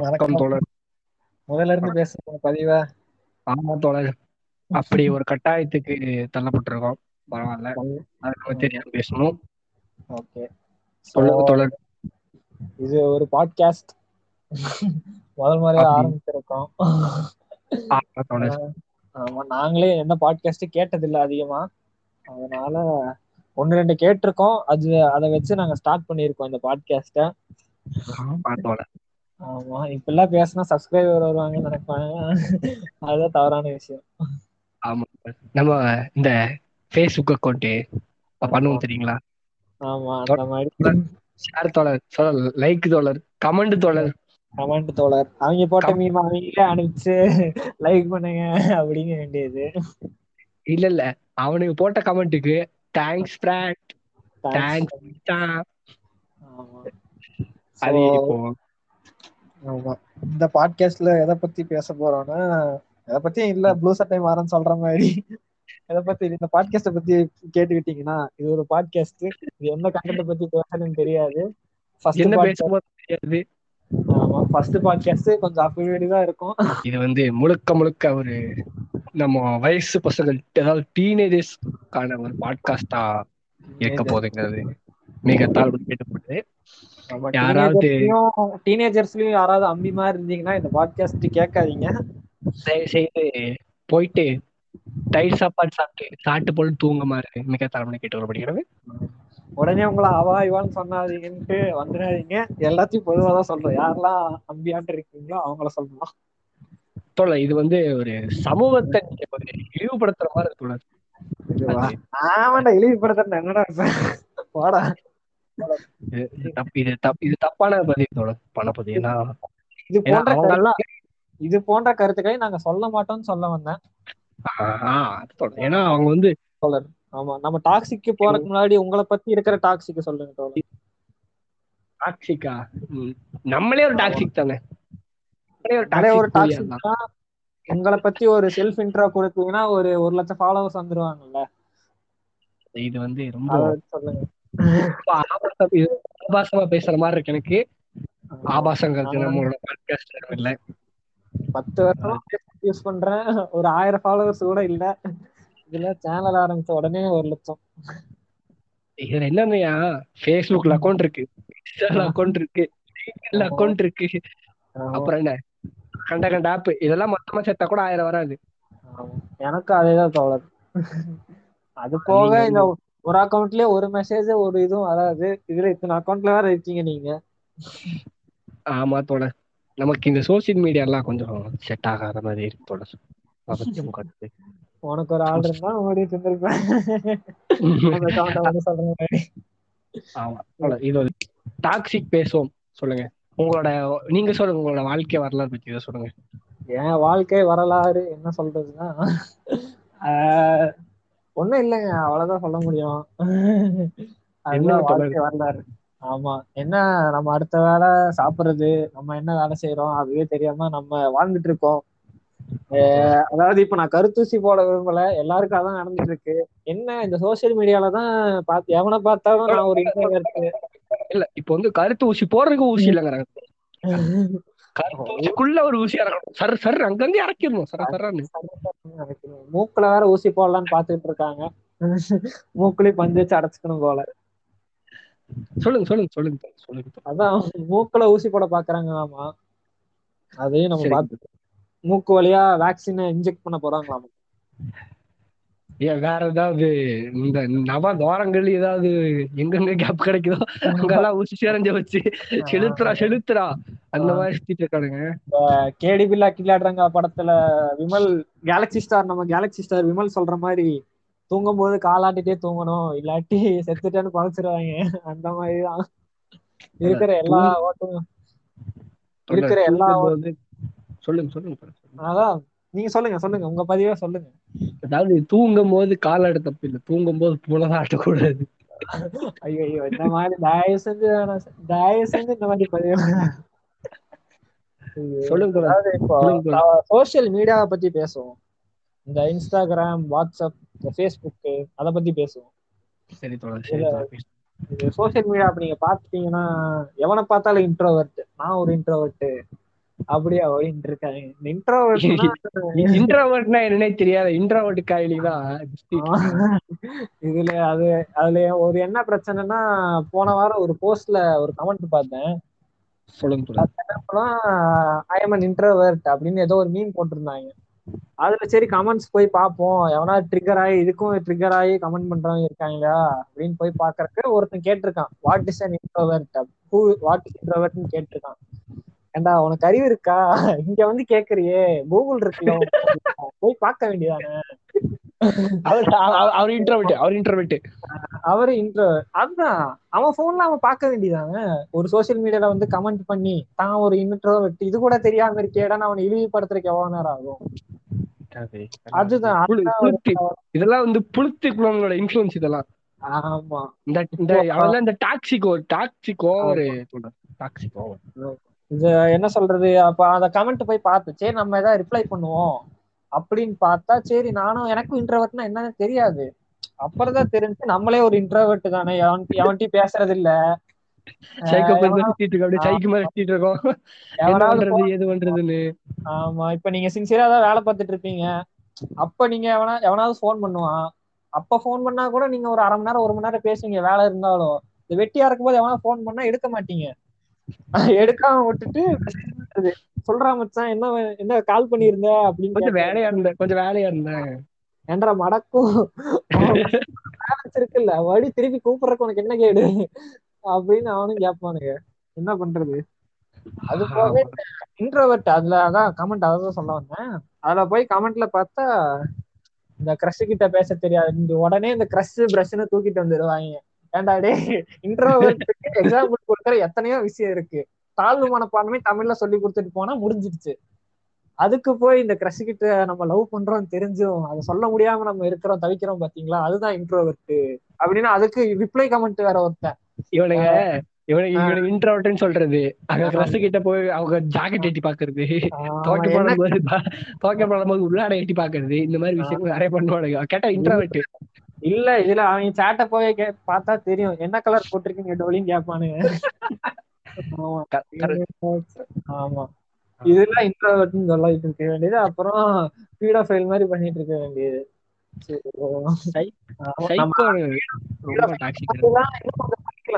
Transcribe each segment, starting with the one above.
வணக்கம் தோழர். முதல்ல இருந்து பேசுங்க பதிவ? ஆமா தோழர். அப்படி ஒரு கட்டாயத்துக்கு தள்ளப்பட்டிருக்கோம். பரவாயில்ல. அது நம்ம தெரியாம பேசணும். ஓகே. சொல்லுங்க தோழர். இது ஒரு பாட்காஸ்ட் முதல் முறையா. ஆரம்பிச்சிருக்கோம். ஆமா நாங்களே எந்த பாட்காஸ்ட் கேட்டதில்ல அதிகமா. அதனால ஒன்னு ரெண்டு கேட்டிருக்கோம். அது அதை வச்சு நாங்க ஸ்டார்ட் பண்ணியிருக்கோம் இந்த பாட்காஸ்ட ஆமா இப்பெல்லாம் பேசினா சப்ஸ்கிரைபர் வருவாங்கன்னு நினைப்பாங்க அதுதான் தவறான விஷயம். ஆமா. நம்ம இந்த ஃபேஸ்புக் அக்கௌண்ட் பண்ணுவோம் தெரியுங்களா? ஆமா அந்த மாதிரி. ஷேர் தோழர் லைக் தோழர் கமெண்ட் தோழர் கமெண்ட் தோழர் அவங்க போட்ட மீம் அவங்களே அனுப்பிச்சு லைக் பண்ணுங்க அப்படிங்க வேண்டியது. இல்ல இல்ல. அவனுக்கு போட்ட கமெண்ட்டுக்கு தேங்க்ஸ் பிராட் தேங்க்ஸ் ஆமா. அது ஆமா. இந்த பாட்காஸ்ட்ல எதை பத்தி பேச போறோம்னா எதை பத்தியும் இல்ல ப்ளூ சட்டை மாறன்னு சொல்ற மாதிரி. எதை பத்தி இந்த பாட்காஸ்ட பத்தி கேட்டுக்கிட்டீங்கன்னா இது ஒரு பாட்காஸ்ட் இது எந்த கண்டென்ட் பத்தி பேசணும்னு தெரியாது. என்ன தெரியாது. ஆமா. ஃபர்ஸ்ட் பாட்காஸ்ட் கொஞ்சம் அப்படி தான் இருக்கும். இது வந்து முழுக்க முழுக்க ஒரு நம்ம வயசு பசங்கள் அதாவது டீனேஜர்ஸ்க்கான ஒரு பாட்காஸ்டா இருக்க போகுதுங்கிறது. மிக தாழ்வு கேட்டுப்படுது யாராவது- டீனேஜர்ஸ்லயும் யாராவது அம்பி மாதிரி இருந்தீங்கன்னா இந்த பாட்காஸ்ட் கேட்காதீங்க. தயவு செய்து போயிட்டு தயிர் சாப்பாடு சாப்பிட்டு சாப்பிட்டு போட்டு தூங்க மாதிரி மிக தலைமுறை கேட்டு வரப்படுகிறது உடனே உங்களை அவா இவான்னு சொன்னாதீங்கன்ட்டு வந்துடாதீங்க. எல்லாத்தையும் பொதுவா தான் சொல்றேன் யாரெல்லாம் அம்பியாட்டு இருக்கீங்களோ அவங்கள சொல்லலாம். தோழ இது வந்து ஒரு சமூகத்தை இழிவுபடுத்துற மாதிரி இருக்கு தோழர். அது ஆமாண்டா இழிவுபடுத்துறேன் என்னடா இப்ப? இது இது தப்பு இது தப்பு இது தப்பான பதிவு தோழர் பண்ண பதிவு ஏன்னா இது போன்ற இது போன்ற கருத்துக்களை நாங்க சொல்ல மாட்டோம்னு சொல்ல வந்தேன். ஏன்னா அவங்க வந்து ஆமா நம்ம டாக்ஸிக்கு போறதுக்கு முன்னாடி உங்களை பத்தி இருக்கிற டாக்ஸிக்கு சொல்லுங்க தோழர். டாக்ஸிக்கா? நம்மளே ஒரு டாக்ஸிக் தானே? ஒரு டாக்ஸிக் டாக்ஸிக் தான் உங்களை பத்தி ஒரு செல்ஃப் இன்ட்ரோ கொடுத்தீங்கன்னா ஒரு ஒரு லட்சம் ஃபாலோவர்ஸ் வந்துருவாங்கல்ல. இது வந்து ரொம்ப சொல்லுங்க. ஆபாசம் பேசுற மாதிரி இருக்கு எனக்கு. ஆபாசங்கிறது நம்மளோட பாட்காஸ்ட் இல்ல. பத்து வருஷமா யூஸ் பண்றேன். ஒரு ஆயிரம் ஃபாலோவர்ஸ் கூட இல்ல. இதுல சேனல் ஆரம்பிச்ச உடனே ஒரு லட்சம். இதுல என்னன்னையா ஃபேஸ்புக்ல அக்கௌண்ட் இருக்கு. இன்ஸ்டால அக்கௌண்ட் இருக்கு. அக்கௌண்ட் இருக்கு. அப்புறம் என்ன? கண்ட கண்ட ஆப் இதெல்லாம் மொத்தமா சேர்த்தா கூட ஆயிரம் வராது. ஆமா. எனக்கும் அதேதான் தோழர் அது போக இந்த ஒரு அக்கவுண்ட்லயே ஒரு மெசேஜ் ஒரு இதுவும் வராது. இதுல இத்தனை அக்கவுண்ட்ல வேற இருக்கீங்க நீங்க. ஆமா தோழர் நமக்கு இந்த சோசியல் மீடியா எல்லாம் கொஞ்சம் செட் ஆகாத மாதிரி இருக்கு கருத்து? உனக்கு ஒரு ஆள் இருந்தா ஓடி ஒரு டாக்ஸிக் பேசுவோம். சொல்லுங்க. உங்களோட நீங்க சொல்லுங்க உங்களோட வாழ்க்கை வரலாறு பத்தி இதை சொல்லுங்க. என் வாழ்க்கை வரலாறு என்ன சொல்றதுன்னா ஒண்ணும் இல்லைங்க அவ்வளவுதான் சொல்ல முடியும். அதுதான்? வாழ்க்கை வரலாறு. ஆமா என்ன நம்ம அடுத்த வேலை சாப்பிடுறது நம்ம என்ன வேலை செய்யறோம் அதுவே தெரியாம நம்ம வாழ்ந்துட்டு இருக்கோம். அதாவது இப்ப நான் கருத்தூசி போட விரும்பல எல்லாருக்கும் அதான் நடந்துட்டு இருக்கு என்ன இந்த சோசியல் மீடியால தான் பார்த்து எவனை பார்த்தாலும் நான் ஒரு இன்ட்ரோவர்ட் இல்ல இப்போ வந்து கருத்து ஊசி போடுறதுக்கு ஊசி இல்லைங்கிறாங்க. கருத்து ஊசிக்குள்ள ஒரு ஊசி இறக்கணும். சர் சர் அங்கிருந்து இறக்கிடணும். சர சரன்னு. மூக்குல வேற ஊசி போடலாம்னு பாத்துக்கிட்டு இருக்காங்க. மூக்குலயும் பஞ்சு வச்சு அடைச்சுக்கணும் போல. சொல்லுங்க சொல்லுங்க சொல்லுங்க சொல்லுங்க. அதான் மூக்குல ஊசி போட பாக்குறாங்க ஆமா. அதையும் நம்ம. பார்த்து மூக்கு வழியா வேக்சினை இன்ஜெக்ட் பண்ண போறாங்களாமா? ஏன் வேற ஏதாவது இந்த நவ துவாரங்கள் ஏதாவது எங்கெங்க கேப் கிடைக்குதோ அங்கெல்லாம் ஊசி சேரஞ்ச வச்சு செலுத்துறா செலுத்துறா. அந்த மாதிரி சுத்திட்டு இருக்கானுங்க. கேடி பில்லா கில்லாடுறாங்க படத்துல விமல் கேலக்ஸி ஸ்டார் நம்ம கேலக்ஸி ஸ்டார் விமல் சொல்ற மாதிரி தூங்கும் போது காலாட்டிட்டே தூங்கணும். இல்லாட்டி செத்துட்டேன்னு பழச்சிருவாங்க அந்த மாதிரிதான். இருக்கிற எல்லா ஓட்டும் இருக்கிற எல்லா சொல்லுங்க சொல்லுங்க. அதான். நீங்க சொல்லுங்க சொல்லுங்க. உங்க பதிவா சொல்லுங்க. அதாவது தூங்கும் போது காலாட தப்பு இல்லை. தூங்கும் போது புலதான் ஆட்டக்கூடாது ஐயோ ஐயோ இந்த மாதிரி தயவு செஞ்சு. தயவு செஞ்சு இந்த மாதிரி பதிவு. சோசியல் மீடியாவை பத்தி பேசுவோம். இந்த இன்ஸ்டாகிராம் வாட்ஸ்அப் இந்த ஃபேஸ்புக் அத பத்தி பேசுவோம். சரி சோசியல் மீடியா அப்ப நீங்க பாத்துட்டீங்கன்னா எவனை பார்த்தாலும் இன்ட்ரோவர்ட் நான் ஒரு இன்ட்ரோவர்ட் அப்படியா? ஓடிட்டு இருக்காங்க இன்ட்ரோவர்ட்னா இன்ட்ரோவர்ட்னா என்னன்னே தெரியாத. இன்ட்ரோவர்ட் காயிலி தான் இதுல அது அதுல ஒரு என்ன பிரச்சனைனா போன வாரம் ஒரு போஸ்ட்ல ஒரு கமெண்ட் பார்த்தேன். சொல்லுங்க ஐ எம் அன் இன்ட்ரோவர்ட் அப்படின்னு ஏதோ ஒரு மீன் போட்டிருந்தாங்க. அதுல சரி கமெண்ட்ஸ் போய் பார்ப்போம். எவனா ட்ரிகர் ஆகி இதுக்கும் ட்ரிகர் ஆகி கமெண்ட் பண்றவங்க இருக்காங்களா? அப்படின்னு போய் பாக்குறதுக்கு ஒருத்தன் கேட்டிருக்கான். What is an introvert who what is இன்ட்ரோவர்ட்னு கேட்டிருக்கான். ஏண்டா உனக்கு அறிவு இருக்கா? இங்க வந்து கேக்குறியே. கூகுள் இருக்குல்ல போய் பார்க்க வேண்டியதானே? அவர் அவர்- அவர் இன்ட்ரோவர்ட் அவர் இன்ட்ரோ அதுதான் அவன் போன்ல அவன் பார்க்க வேண்டியதானே? ஒரு சோசியல் மீடியால வந்து கமெண்ட் பண்ணி தான் ஒரு இன்ட்ரோவர்ட் இது கூட தெரியாம இருக்கேடான்னு அவனை இழிவுபடுத்துறதுக்கு எவ்வளவு நேரம் ஆகும்? அதுதான். இதெல்லாம் வந்து புளுத்து குளங்களோட இன்ஃபுளுன்ஸ் இதெல்லாம். ஆமா. இந்த இந்த அதெல்லாம் இந்த toxic toxic over toxic over என்ன சொல்றது? அப்ப அந்த கமெண்ட் போய் பார்த்து சரி நம்ம ஏதாவது ரிப்ளை பண்ணுவோம் அப்படின்னு பார்த்தா சரி நானும் எனக்கும் இன்ட்ரோவர்ட்னா என்னன்னு தெரியாது. அப்புறம் தான் தெரிஞ்சு நம்மளே ஒரு இன்ட்ரோவர்ட் தானே. எவன் எவன்கிட்டயும் பேசுறது இல்ல ஆமா இப்ப நீங்க சின்சியரா தான் வேலை பார்த்துட்டு இருப்பீங்க. அப்ப நீங்க எவனா எவனாவது ஃபோன் பண்ணுவான். அப்ப ஃபோன் பண்ணா கூட நீங்க ஒரு அரை மணி நேரம் ஒரு மணி நேரம் பேசுவீங்க வேலை இருந்தாலும். இந்த வெட்டியா இருக்கும்போது எவனா ஃபோன் பண்ணா எடுக்க மாட்டீங்க. எடுக்காம விட்டுட்டு சொல்றா மச்சான் என்ன என்ன கால் பண்ணியிருந்த? அப்படின்னு கொஞ்சம் வேலையா இருந்தேன் கொஞ்சம் வேலையா இருந்தேன். ஏன்டா மடக்கும்? இருக்குல்ல வடி திருப்பி கூப்பிடுறதுக்கு உனக்கு என்ன கேடு? அப்படின்னு அவனும் கேட்பானுங்க. என்ன பண்றது? அது போக இன்ட்ரோவர்ட் அதுல அதான் கமெண்ட் அதான் சொல்ல வந்தேன். அதுல போய் கமெண்ட்ல பார்த்தா இந்த கிரஷ் கிட்ட பேச தெரியாது உடனே இந்த கிரஷ் பிரஷ்னு தூக்கிட்டு வந்துடுவாங்க ஏன்டா டே இன்ட்ரோவர்ட்டுக்கு எக்ஸாம்பிள் கொடுக்குற எத்தனையோ விஷயம் இருக்கு. தாழ்வு மனப்பான்மை தமிழ்ல சொல்லி கொடுத்துட்டு போனா முடிஞ்சிடுச்சு. அதுக்கு போய் இந்த கிரஷ் கிட்ட நம்ம லவ் பண்றோம் தெரிஞ்சும் அதை சொல்ல முடியாம நம்ம இருக்கிறோம் தவிக்கிறோம் பாத்தீங்களா? அதுதான் இன்ட்ரோவர்ட் அப்படின்னு அதுக்கு ரிப்ளை கமெண்ட் வேற ஒருத்தன். இவனுங்க இவனுக்கு இவனுக்கு இன்ட்ரோவர்ட்னு சொல்றது. அங்க கிளாஸ் கிட்ட போய் அவங்க ஜாக்கெட் எட்டி பாக்குறது. துவைக்க ஆமா, என்ன போடும்போது ப- துவைக்க போடும்போது உள்ளாட எட்டி பாக்குறது. இந்த மாதிரி விஷயங்கள் நிறைய பண்ணுவானுங்க. கேட்டா இன்ட்ரோவர்ட் இல்ல இதுல அவங்க சேட்ட போய் பார்த்தா தெரியும். என்ன கலர் போட்டிருக்கீங்க டோலின்னு கேட்பானுங்க. ஆமா. இதெல்லாம் இன்ட்ரோவர்ட்னு சொல்லிட்டு இருக்க வேண்டியது. அப்புறம் பீடோஃபைல் மாதிரி பண்ணிட்டு இருக்க வேண்டியது.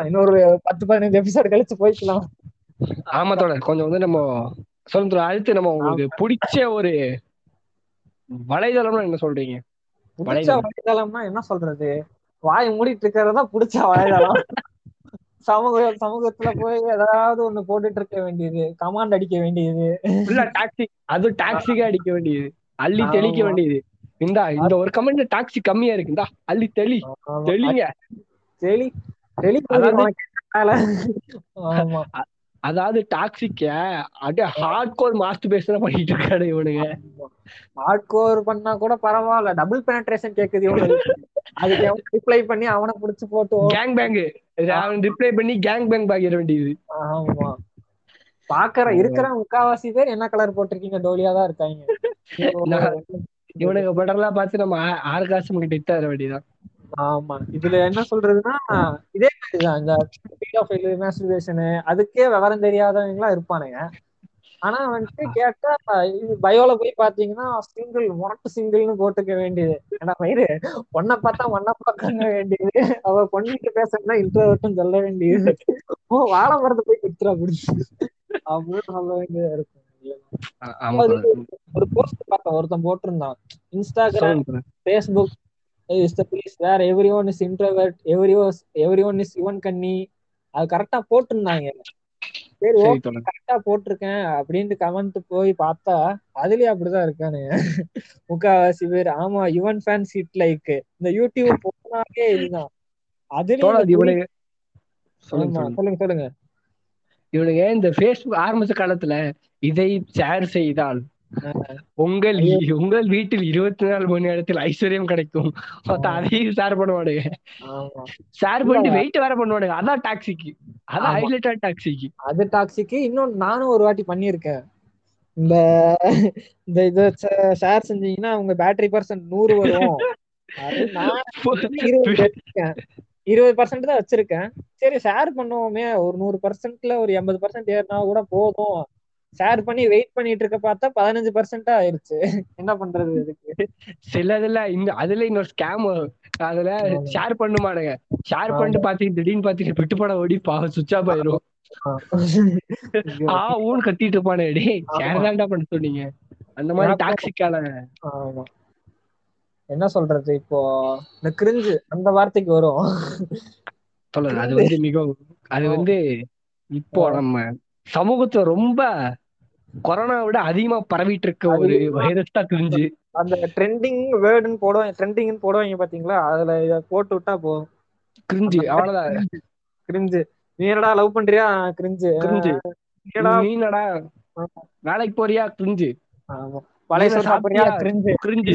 இன்னொரு பத்து பதினஞ்சு எபிசோட் கழிச்சு போய்க்கலாம். ஆமா தோழர். கொஞ்சம் வந்து நம்ம சொல்லுங்க. அடுத்து நம்ம உங்களுக்கு பிடிச்ச ஒரு வலைதளம்னு என்ன சொல்றீங்க? பிடிச்ச வலைதளம்னா என்ன சொல்றது? வாய் மூடிட்டு இருக்கிறதா பிடிச்ச வலைதளம். சமூக சமூகத்துல போய் ஏதாவது ஒண்ணு போட்டுட்டு இருக்க வேண்டியது கமாண்ட் அடிக்க வேண்டியது. டாக்ஸிக் அது டாக்ஸிக்கா அடிக்க வேண்டியது. அள்ளி தெளிக்க. வேண்டியது. இந்தா இந்த ஒரு கமெண்ட் டாக்ஸி கம்மியா இருக்கு. இந்தா அள்ளி தெளி. தெளிங்க. தெளி தெளி அதாவது- டாக்ஸிக்க அப்படியே ஹார்ட் கோர் மாஸ்டர் பேசுற பண்ணிட்டு இருக்காரு இவனுங்க. ஹார்ட் கோர் பண்ணா கூட பரவாயில்ல. டபுள் பெனட்ரேஷன் கேக்குது இவனுக்கு. அதுக்கு எவன் ரிப்ளை பண்ணி அவனை புடிச்சு போட்டு கேங் பேங் அவன் ரிப்ளை பண்ணி கேங் பேங் பாக்கிட வேண்டியது. ஆமா. பாக்குற இருக்கிற முக்காவாசி பேர் என்ன கலர் போட்டிருக்கீங்க? டோலியா தான் இருக்காங்க. இவனுங்க படம்லாம் பார்த்து நம்ம ஆறு காசு கிட்ட வர வேண்டியதான் ஆமா. இதுல என்ன சொல்றதுன்னா இதே மாதிரிதான். இந்த மேஸ்டர்பேஷனு அதுக்கே விவரம் தெரியாதவங்க இருப்பானுங்க. ஆனா வந்துட்டு கேட்டா இது பயோல போய் பாத்தீங்கன்னா சிங்கிள் முரட்டு சிங்கிள்னு போட்டுக்க வேண்டியது. ஏன்னா வயிறு பொண்ணை பார்த்தா மண்ணை பார்க்க வேண்டியது. அவ பொண்ணுகிட்ட பேசுறதுனா இன்ட்ரோவர்ட்டும் சொல்ல வேண்டியது. ஓ வாழை மரத்தை போய் குத்துறா பிடிச்சி அப்படின்னு சொல்ல வேண்டியதா இருக்கும். ஒரு போஸ்ட் பார்த்தேன். ஒருத்தன் போட்டிருந்தான். Instagram. Facebook is the place where everyone is introvert every everyone is Yuvan கண்ணி அது கரெக்டா போட்டிருந்தாங்க. சரி ஓகே. கரெக்டா போட்டிருக்கேன் அப்படின்ட்டு கமெண்ட் போய் பார்த்தா அதுலயும் அப்படிதான் இருக்கானுங்க முக்காவாசி பேர் ஆமா யுவன் ஃபேன்ஸ் ஹிட் லைக் இந்த யூடியூப் போனாலே இதுதான். அதுலயும் சொல்லுங்க சொல்லுங்க. இவனுங்க இந்த Facebook ஆரம்பிச்ச காலத்துல இதை ஷேர் செய்தால் உங்கள் உங்கள் வீட்டில் இருபத்தி நாலு மணி நேரத்தில் ஐஸ்வர்யம் கிடைக்கும். அதையும் ஷேர் பண்ணுவானுங்க. ஷேர் பண்ணிட்டு வெயிட் வேற பண்ணுவானுங்க. அதான் டாக்ஸிக்கு அதான் ஆமா. ஹைலைட்டட் டாக்ஸிக்கு அது டாக்ஸிக்கு இன்னொன்னு நானும் ஒரு வாட்டி பண்ணியிருக்கேன். இந்த இந்த இத ஷேர் செஞ்சீங்கன்னா உங்க பேட்டரி பர்சன்ட் நூறு வரும். இருபது பர்சன்ட் தான் வச்சிருக்கேன். சரி ஷேர் பண்ணுவோமே. ஒரு நூறு பர்சன்ட்ல ஒரு எண்பது பர்சன்ட் ஏறினா கூட போதும். ஷேர் பண்ணி வெயிட் பண்ணிட்டு இருக்க பார்த்தா பதினஞ்சு பர்சன்டா ஆயிருச்சு. என்ன பண்றது இதுக்கு? சில இதுல இந்த அதுல இன்னொரு ஸ்கேம் அதுல. ஷேர் பண்ணுமானுங்க. ஷேர். பண்ணிட்டு பாத்தீங்க திடீர்னு பாத்தீங்க விட்டு போட ஓடி பாவம் சுவிட்ச் ஆஃப் ஆயிரும். ஆ. ஊன்னு கத்திட்டு இருப்பானே டேய் ஷேர். தான்டா பண்ண சொன்னீங்க. அந்த மாதிரி ஆமா. என்ன சொல்றது இப்போ இந்த கிரிஞ்சு அந்த வார்த்தைக்கு வரும். சொல்லுது அது வந்து மிகவும் அது வந்து இப்போ நம்ம சமூகத்துல ரொம்ப கொரோனா விட அதிகமா பரவிட்டு இருக்க ஒரு வைரஸ் தான் கிரிஞ்சு. அந்த ட்ரெண்டிங் வேர்டுன்னு போடுவாங்க ட்ரெண்டிங்னு போடுவாங்க பாத்தீங்களா? அதுல இத போட்டு விட்டா போதும். கிரிஞ்சு அவ்வளவுதான். கிரிஞ்சு. நீ என்னடா லவ் பண்றியா? கிரிஞ்சு. கிரிஞ்சு. என்னடா நீ என்னடா? வேலைக்கு போறியா? கிரிஞ்சு. சோறு சாப்பிடுறியா? கிரிஞ்சு. கிரிஞ்சு?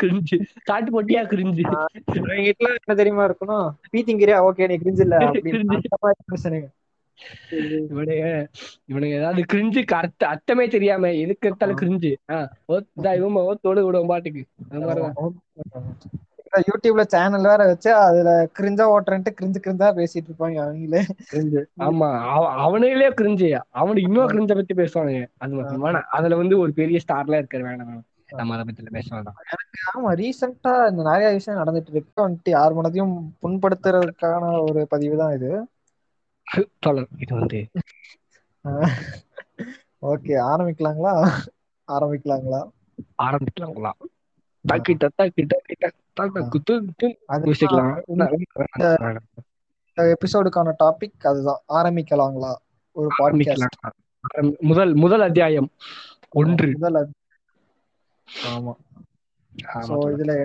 கிரிஞ்சு. சாட்டு போட்டியா? கிரிஞ்சு. இவங்க கிட்ட என்ன தெரியுமா இருக்கணும்? பீத்திங்கிறியா? ஓகே நீ கிரிஞ்சு இல்ல அப்படின்னு. கிரிஞ்சு. இவனுங்க இவனுங்க ஏதாவது கிரிஞ்சுக்கு அர்த்த அர்த்தமே தெரியாம எதுக்கு எடுத்தாலும் கிரிஞ்சு இவன் ஓத்தோடு விடுவோம் பாட்டுக்கு. யூடியூப்ல சேனல் வேற வச்சு அதுல கிரிஞ்சா ஓட்டுறேன்ட்டு கிரிஞ்சு கிரிஞ்சா பேசிட்டு இருப்பாங்க அவங்களே கிரிஞ்சு ஆமா. அவ- அவனுங்களே கிரிஞ்சு அவனுக்கு இன்னும் கிரிஞ்ச பத்தி பேசுவானுங்க. அது மட்டும் வேணாம். அதுல வந்து ஒரு பெரிய ஸ்டார்லாம் இருக்கிற வேணாம் வேணாம். நம்ம அதை பத்தி பேச வேண்டாம் ஆமா ரீசெண்டா இந்த நிறைய விஷயம் நடந்துட்டு இருக்கு. வந்துட்டு யார் மனதையும் புண்படுத்துறதுக்கான ஒரு பதிவு தான் இது. தொடர் இது வந்து. ஓகே ஆரம்பிக்கலாங்களா? ஆரம்பிக்கலாங்களா? ஆரம்பிக்கலாங்களா? தாக்கிட்ட தாக்கிட்ட கிட்ட தாக்க குத்து குத்து. எபிசோடுக்கான டாபிக் அதுதான். ஆரம்பிக்கலாங்களா? ஒரு பாட்காஸ்ட் முதல் முதல் அத்தியாயம். ஒன்று. முதல் ஆமா. சோ. இதுல என்ன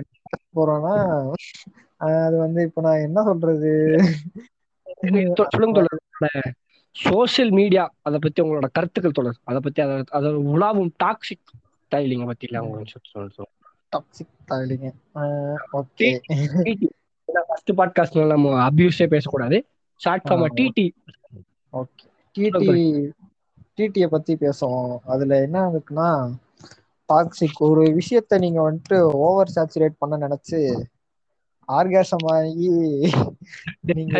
போறோம்னா அது வந்து இப்ப நான் என்ன சொல்றது? சொல்லுங்க தொடர் சோசியல் மீடியா அதை பத்தி உங்களோட கருத்துக்கள் தொடர் அதை பத்தி அதை அதோட உலாவும் டாக்ஸிக் ஸ்டைலிங்க பத்தி இல்ல உங்களுக்கு சொல்லு சொல்லு டாக்ஸிக் தாளிங்க ஓகே. ஃபர்ஸ்ட் பாட்காஸ்ட்ல நம்ம அபியூஸே பேசக்கூடாது. Short pharma. TT okay. DD டிடியை பத்தி பேசுவோம். அதுல என்ன இருக்குன்னா டாக்ஸிக் ஒரு விஷயத்த நீங்க வந்துட்டு ஓவர் சேச்சுரேட் பண்ண நினைச்சு ஆர்காசம் ஆகி நீங்க.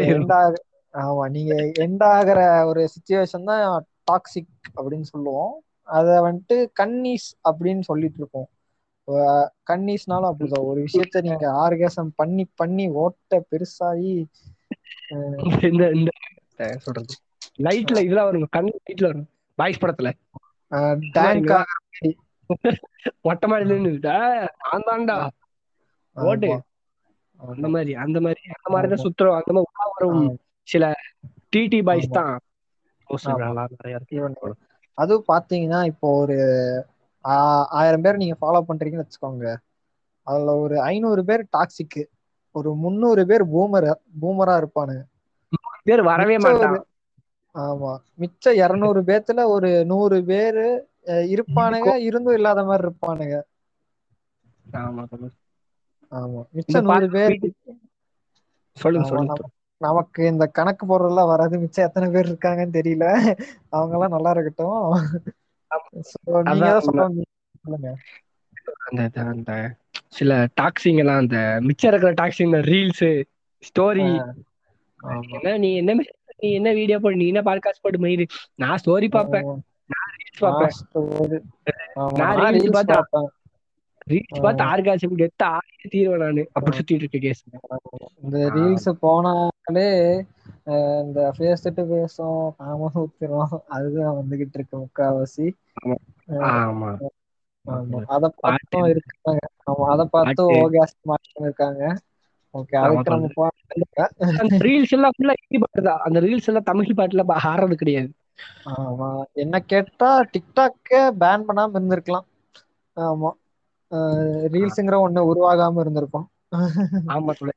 ஆமா நீங்க எண்ட் ஆகிற ஒரு சுச்சுவேஷன் தான் டாக்ஸிக் அப்படின்னு சொல்லுவோம். அத வந்துட்டு கன்னீஸ் அப்படின்னு சொல்லிட்டு இருக்கோம். கன்னீஸ்னாலும் அப்படிதான். ஒரு விஷயத்த நீங்க ஆர்காசம் பண்ணி பண்ணி ஓட்ட பெருசாகி இந்த இந்த சொல்றது. லைட்ல இதெல்லாம் வருங்க கண் லைட்ல வரும். பாய்ஸ் படத்துல. மாடியில நின்னுட்டு நான் தான்டா. ஓடு அந்த மாதிரி அந்த மாதிரி அந்த மாதிரி தான் சுத்துறோம். அந்த மாதிரி வரும் சில டிடி பாய்ஸ். தான். அதுவும் பாத்தீங்கன்னா இப்போ ஒரு ஆயிரம் பேர் நீங்க ஃபாலோ பண்றீங்கன்னு வச்சுக்கோங்க. அதுல ஒரு ஐநூறு பேர் டாக்ஸிக் ஒரு முந்நூறு பேர் பூமர் பூமரா இருப்பானுங்க. பேர் வரவே ஆமா. மிச்சம் இருநூறு பேத்துல ஒரு நூறு பேரு இருப்பானுங்க இருந்தும் இல்லாத மாதிரி இருப்பானுங்க. ஆமா ஆமா. மிச்சம் நூறு பேர் சொல்லுங்க சொல்லுங்க. நமக்கு இந்த கணக்கு போடுறதுலாம் வராது மிச்சம் எத்தனை பேர் இருக்காங்கன்னு தெரியல. அவங்க எல்லாம் நல்லா இருக்கட்டும். அந்த சில டாக்ஸிங் எல்லாம் அந்த மிச்சம் இருக்கிற டாக்ஸிங் இந்த ரீல்ஸ் ஸ்டோரி நீ என்ன நீ என்ன வீடியோ போடு நீ என்ன பாட்காஸ்ட் போட்டு மயிரு நான் ஸ்டோரி பார்ப்பேன். நான் ரீல்ஸ் பார்ப்பேன். நான் பார்த்தா- பார்ப்பேன். ரீல்ஸ் பார்த்து ஆர்காசம் கெத்த ஆடி தீர்வேன் நானு. அப்படி சுத்திட்டு இருக்க கேஸ் இந்த ரீல்ஸ் போனாலே இந்த ஃபேஸ் தட்டு பேசும் நாம ஊத்துறோம் அதுதான் வந்துகிட்டு இருக்கு முக்காவாசி. ஆமா. அத பார்த்தும் இருக்காங்க. ஆமா அத பார்த்து. ஓகாஸ் மாட்டி இருக்காங்க. ஓகே அதுக்கு நம்ம அந்த ரீல்ஸ் எல்லாம் ஃபுல்லா ஹிந்தி பாட்டு தான். அந்த ரீல்ஸ் எல்லாம் தமிழ் பாட்டுல ஆடுறது கிடையாது. ஆமா. என்ன கேட்டா டிக்டாக்கே பேன் பண்ணாம இருந்திருக்கலாம். ஆமா. ரீல்ஸ்ங்கிற ஒண்ணு உருவாகாம இருந்திருக்கும். ஆமா சொல்ல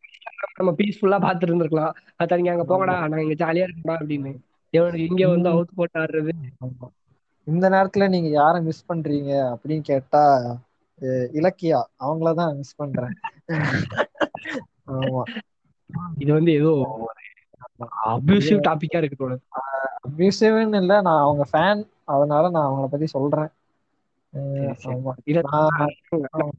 நம்ம பீஸ்ஃபுல்லா பாத்துட்டு இருந்திருக்கலாம் அத்தா நீங்க அங்க போங்கடா நாங்க இங்க ஜாலியா இருக்கோம்டா அப்படின்னு. இவனுக்கு இங்க வந்து அவுத்து போட்டு ஆடுறது. இந்த நேரத்துல நீங்க யார மிஸ் பண்றீங்க அப்படின்னு கேட்டா இலக்கியா. அவங்களதான் மிஸ் பண்றேன். ஆமா. இது வந்து ஏதோ அபியூசிவ் டாபிக்கா இருக்கு தோணுது அபியூசிவ்னு இல்ல நான் அவங்க ஃபேன் அதனால நான் அவங்கள பத்தி சொல்றேன். ஆமா. இல்ல நான்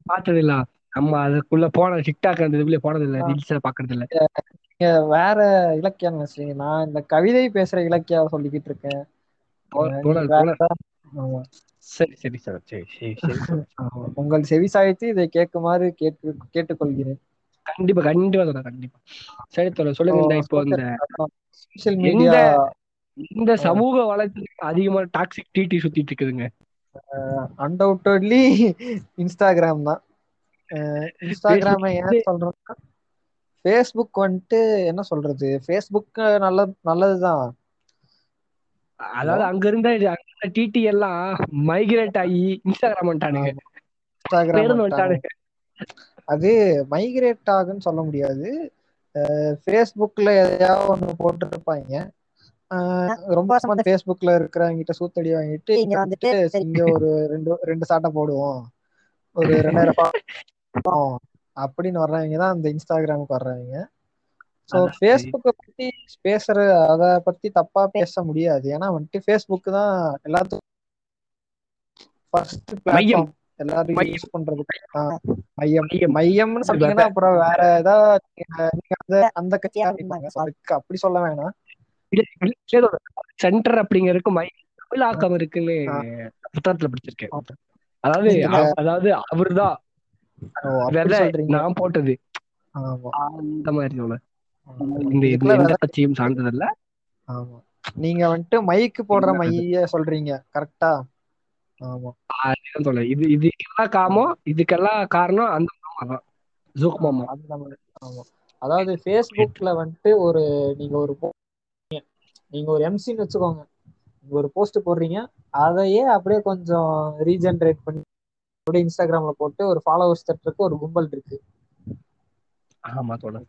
பார்த்தது இல்ல நம்ம அதுக்குள்ள போன டிக்டாக் அந்த இதுக்குள்ள போனது இல்ல ரீல்ஸ் பாக்குறது இல்ல நீங்க வேற இலக்கியம் நினைச்சீங்க நான் இந்த கவிதை பேசுற இலக்கியாவை சொல்லிக்கிட்டு இருக்கேன். சரி சரி சார் சரி சரி சரி. உங்கள் செவி சாய்த்து இதை கேட்குமாறு கேட்டு கேட்டுக்கொள்கிறேன். கண்டிப்பா கண்டிப்பா தோழர் கண்டிப்பா. சரி தோழர் சொல்லுங்க இந்த இப்போ இந்த சோசியல் மீடியா இந்த சமூக வலைத்தளம் அதிகமா டாக்ஸிக் டிடி சுத்திட்டு இருக்குதுங்க. அன்டவுட்லி இன்ஸ்டாகிராம் தான். இன்ஸ்டாகிராம் ஏன் சொல்றோம்னா ஃபேஸ்புக் வந்துட்டு என்ன சொல்றது? ஃபேஸ்புக் நல்ல நல்லதுதான். அதாவது அங்க இருந்த டிடி எல்லாம் மைக்ரேட் ஆகி இன்ஸ்டாகிராம் வந்துட்டானுங்க. இன்ஸ்டாகிராம். வந்துட்டானுங்க. அது மைக்ரேட் ஆகுன்னு சொல்ல முடியாது. ஃபேஸ்புக்ல எதையாவது ஒண்ணு போட்டுருப்பாங்க. ரொம்ப வருஷமா அந்த ஃபேஸ்புக்ல இருக்கிறவங்க கிட்ட சூத்தடி வாங்கிட்டு இங்க வந்துட்டு சரி, இங்க ஒரு ரெண்டு ரெண்டு சாட்டை போடுவோம். ஒரு ரெண்டாயிரம் ரூபாய் அப்படின்னு வர்றவங்க தான் அந்த இன்ஸ்டாகிராமுக்கு வர்றவங்க. ஸோ. ஃபேஸ்புக்கை பத்தி பேசுற அத பத்தி தப்பா பேச முடியாது. ஏன்னா வந்துட்டு ஃபேஸ்புக் தான் எல்லாத்துக்கும் எல்லாரும். யூஸ் பண்றதுக்கு ஆ, மையம். மையம். மையம்னு சொன்னீங்கன்னா அப்புறம் வேற ஏதாவது நீங்க- அந்த அந்த கட்சியா அப்படி சொல்ல வேணாம். சென்டர் அப்படிங்கறதுக்கு மை தமிழாக்கம் இருக்குன்னு. புத்தகத்துல படிச்சிருக்கேன். அதாவது அதாவது அவர்தான் நான் போட்டது. அந்த மாதிரி. இந்த எந்த கட்சியும் சார்ந்ததல்ல. ஆமா. நீங்க வந்துட்டு மைக்கு போடுற மைய சொல்றீங்க. கரெக்டா ஆமா. இது இதுக்கெல்லாம் காமம் இதுக்கெல்லாம் காரணம் அந்த மாமா தான். ஜூக் மாமா. அந்த ஆமா. அதாவது ஃபேஸ்புக்ல வந்துட்டு ஒரு நீங்க ஒரு நீங்க ஒரு எம்சின்னு வச்சுக்கோங்க. நீங்க ஒரு போஸ்ட் போடுறீங்க அதையே அப்படியே கொஞ்சம் ரீஜென்ரேட் பண்ணி அப்படியே இன்ஸ்டாகிராம்ல போட்டு ஒரு ஃபாலோவர்ஸ் தட்டுறதுக்கு ஒரு கும்பல் இருக்கு. ஆமா தோழர்.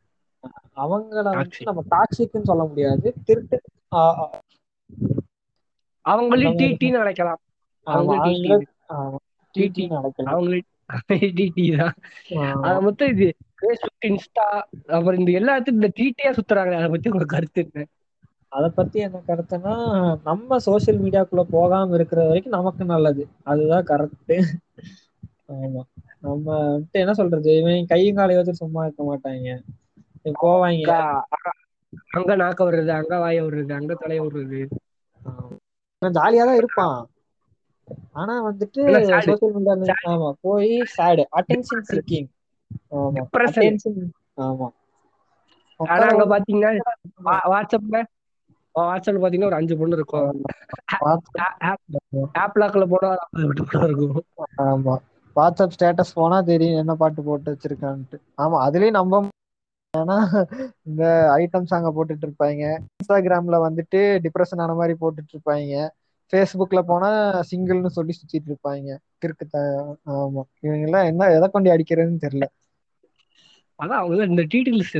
அவங்கள. வந்துட்டு நம்ம டாக்ஸிக்னு சொல்ல முடியாது. திருட்டு அவங்களையும் டிடின்னு அழைக்கலாம். மொத்தம் இது ஃபேஸ்புக் இன்ஸ்டா அப்புறம் இந்த எல்லாத்துக்கும் இந்த டிடியா சுத்துறாங்க அதை பத்தி உங்க கருத்து என்ன? அத பத்தி என்ன கருத்துன்னா நம்ம சோஷியல் மீடியாக்குள்ள போகாம இருக்கிற வரைக்கும் நமக்கு நல்லது. அதுதான் கரெக்ட் ஆமா. நம்ம வந்துட்டு என்ன சொல்றது? இவன் கையும் காலை வச்சு சும்மா இருக்க மாட்டாங்க. போவாங்க. அங்க- நாக்க விடுறது அங்க வாய விடுறது அங்க தலைய விடுறது. ஜாலியா தான் இருப்பான். ஆனா வந்துட்டு. சோஷியல் மீடியா ஆமா போய் சேடு அட்டென்ஷன் சீக்கிங் ஆமா. ஆமா. ஆனா அங்க பாத்தீங்கன்னா வாட்ஸ்அப்ல வாட்ஸ்அப்ல பாத்தீங்கன்னா ஒரு அஞ்சு பொண்ணு இருக்கும். ஆப் லாக்ல போனா விட்டு கூட இருக்கும். ஆமா. வாட்ஸ்அப் ஸ்டேட்டஸ் போனா தெரியும் என்ன பாட்டு போட்டு வச்சிருக்கான்ட்டு. ஆமா அதுலயும் நம்ப ஏன்னா இந்த ஐட்டம்ஸ் அங்க போட்டுட்டு இருப்பாங்க இன்ஸ்டாகிராம்ல வந்துட்டு டிப்ரெஷன் ஆன மாதிரி போட்டுட்டு இருப்பாங்க ஃபேஸ்புக்ல போனா சிங்கிள்னு சொல்லி சுத்திட்டு இருப்பாங்க கிறுக்கு ஆமா. இவங்க எல்லாம் என்ன எதை கொண்டு அடிக்கிறதுன்னு தெரியல. அதான் அவங்க இந்த டிடி லிஸ்ட்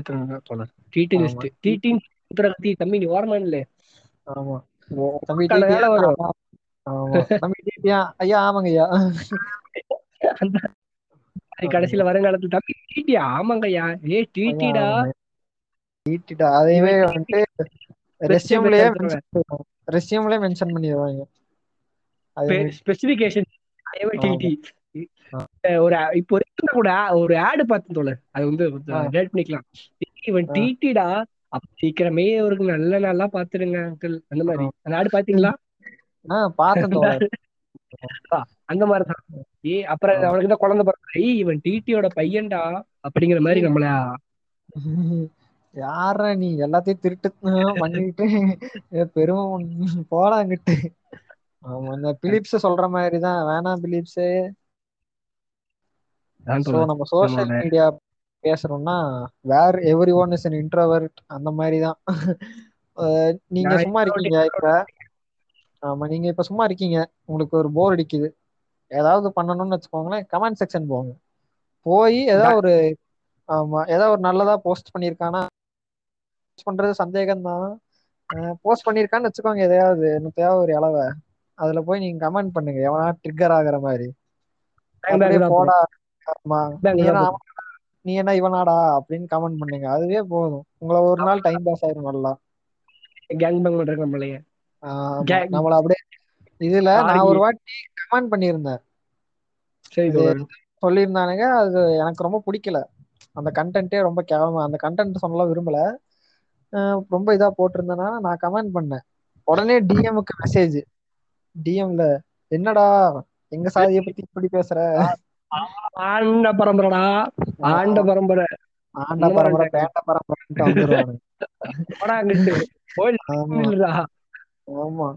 தோழர். டிடி. லிஸ்ட் டிடி தம்பி நீ ஓரமா இல்ல ஆமா. தம்பி தம்பி டிடியா ஐயா ஆமாங்க ஐயா கடைசியில வருங்காலத்துல தம்பி டிடியா ஆமாங்கய்யா. ஏ டிடிடா டிடிடா அதையவே வந்துட்டு ரெஸ்யூம்லயே ரெஸ்யூம்லயே மென்ஷன் பண்ணிடுவாங்க. ஸ்பெசிபிகேஷன் டிடி ஒரு இப்போ கூட ஒரு ஆடு பார்த்தேன் தோழர். அது வந்து பண்ணிக்கலாம். டிடிடா சீக்கிரமே அவருக்கு நல்ல நல்லா பாத்துருங்க அங்கிள் அந்த மாதிரி. அந்த ஆடு பாத்தீங்களா? ஆஹ் பார்த்தேன் தோழர். அந்த மாதிரிதான் ஏ அப்புறம். அவனுக்கு தான் குழந்தை பிறகு ஏய் இவன் டிடியோட பையன்டா அப்படிங்கிற மாதிரி நம்மள யாரா நீ? எல்லாத்தையும் திருட்டு பண்ணிட்டு பெரும் போடாங்கிட்டு ஆமா இந்த பிலிப்ஸ் சொல்ற மாதிரிதான் வேணாம் பிலிப்ஸ். நம்ம நம்மளோட- media பேசுறோம்னா where everyone is an introvert அந்த மாதிரிதான். அஹ் நீங்க சும்மா இருக்கீங்க இப்ப. ஆமா நீங்க இப்ப சும்மா இருக்கீங்க. உங்களுக்கு ஒரு போர் அடிக்குது. ஏதாவது பண்ணணும்னு வச்சுக்கோங்களேன் கமெண்ட் செக்ஷன் போங்க. போய் ஏதாவது ஒரு ஆமா ஏதாவது ஒரு நல்லதா போஸ்ட் பண்ணிருக்கானா போஸ்ட் பண்றது சந்தேகம் தான் போஸ்ட் பண்ணிருக்கான்னு வச்சுக்கோங்க எதையாவது என்னத்தையாவது ஒரு இளவ அதுல போய் நீங்க கமெண்ட் பண்ணுங்க. எவனா ட்ரிக்கர் ஆகுற மாதிரி. தான் போடா. ஆமா நீ என்ன இவனாடா அப்படின்னு கமெண்ட் பண்ணுங்க. அதுவே போதும். உங்களை ஒரு நாள் டைம் பாஸ் ஆயிரும் நல்லா. கேங் பேங் பண்றாங்க நம்மளைய. நம்மள அப்படியே இதுல நான். ஒரு வாட்டி கமெண்ட் பண்ணியிருந்தேன். சொல்லியிருந்தானுங்க. அது எனக்கு ரொம்ப பிடிக்கல. அந்த கண்டென்ட்டே ரொம்ப கேவலமா அந்த கண்டென்ட் சொல்ல விரும்பல. ரொம்ப இதா போட்டிருந்தேன்னா நான் கமெண்ட் பண்ணேன். உடனே டிஎம்க்கு மெசேஜ் டிஎம்ல என்னடா? எங்க சாதியை பத்தி இப்படி பேசுற? ஆண்ட பரம்பரைடா. ஆண்ட பரம்பரை. ஆண்ட பரம்பரை பேண்ட போய் ஆமா.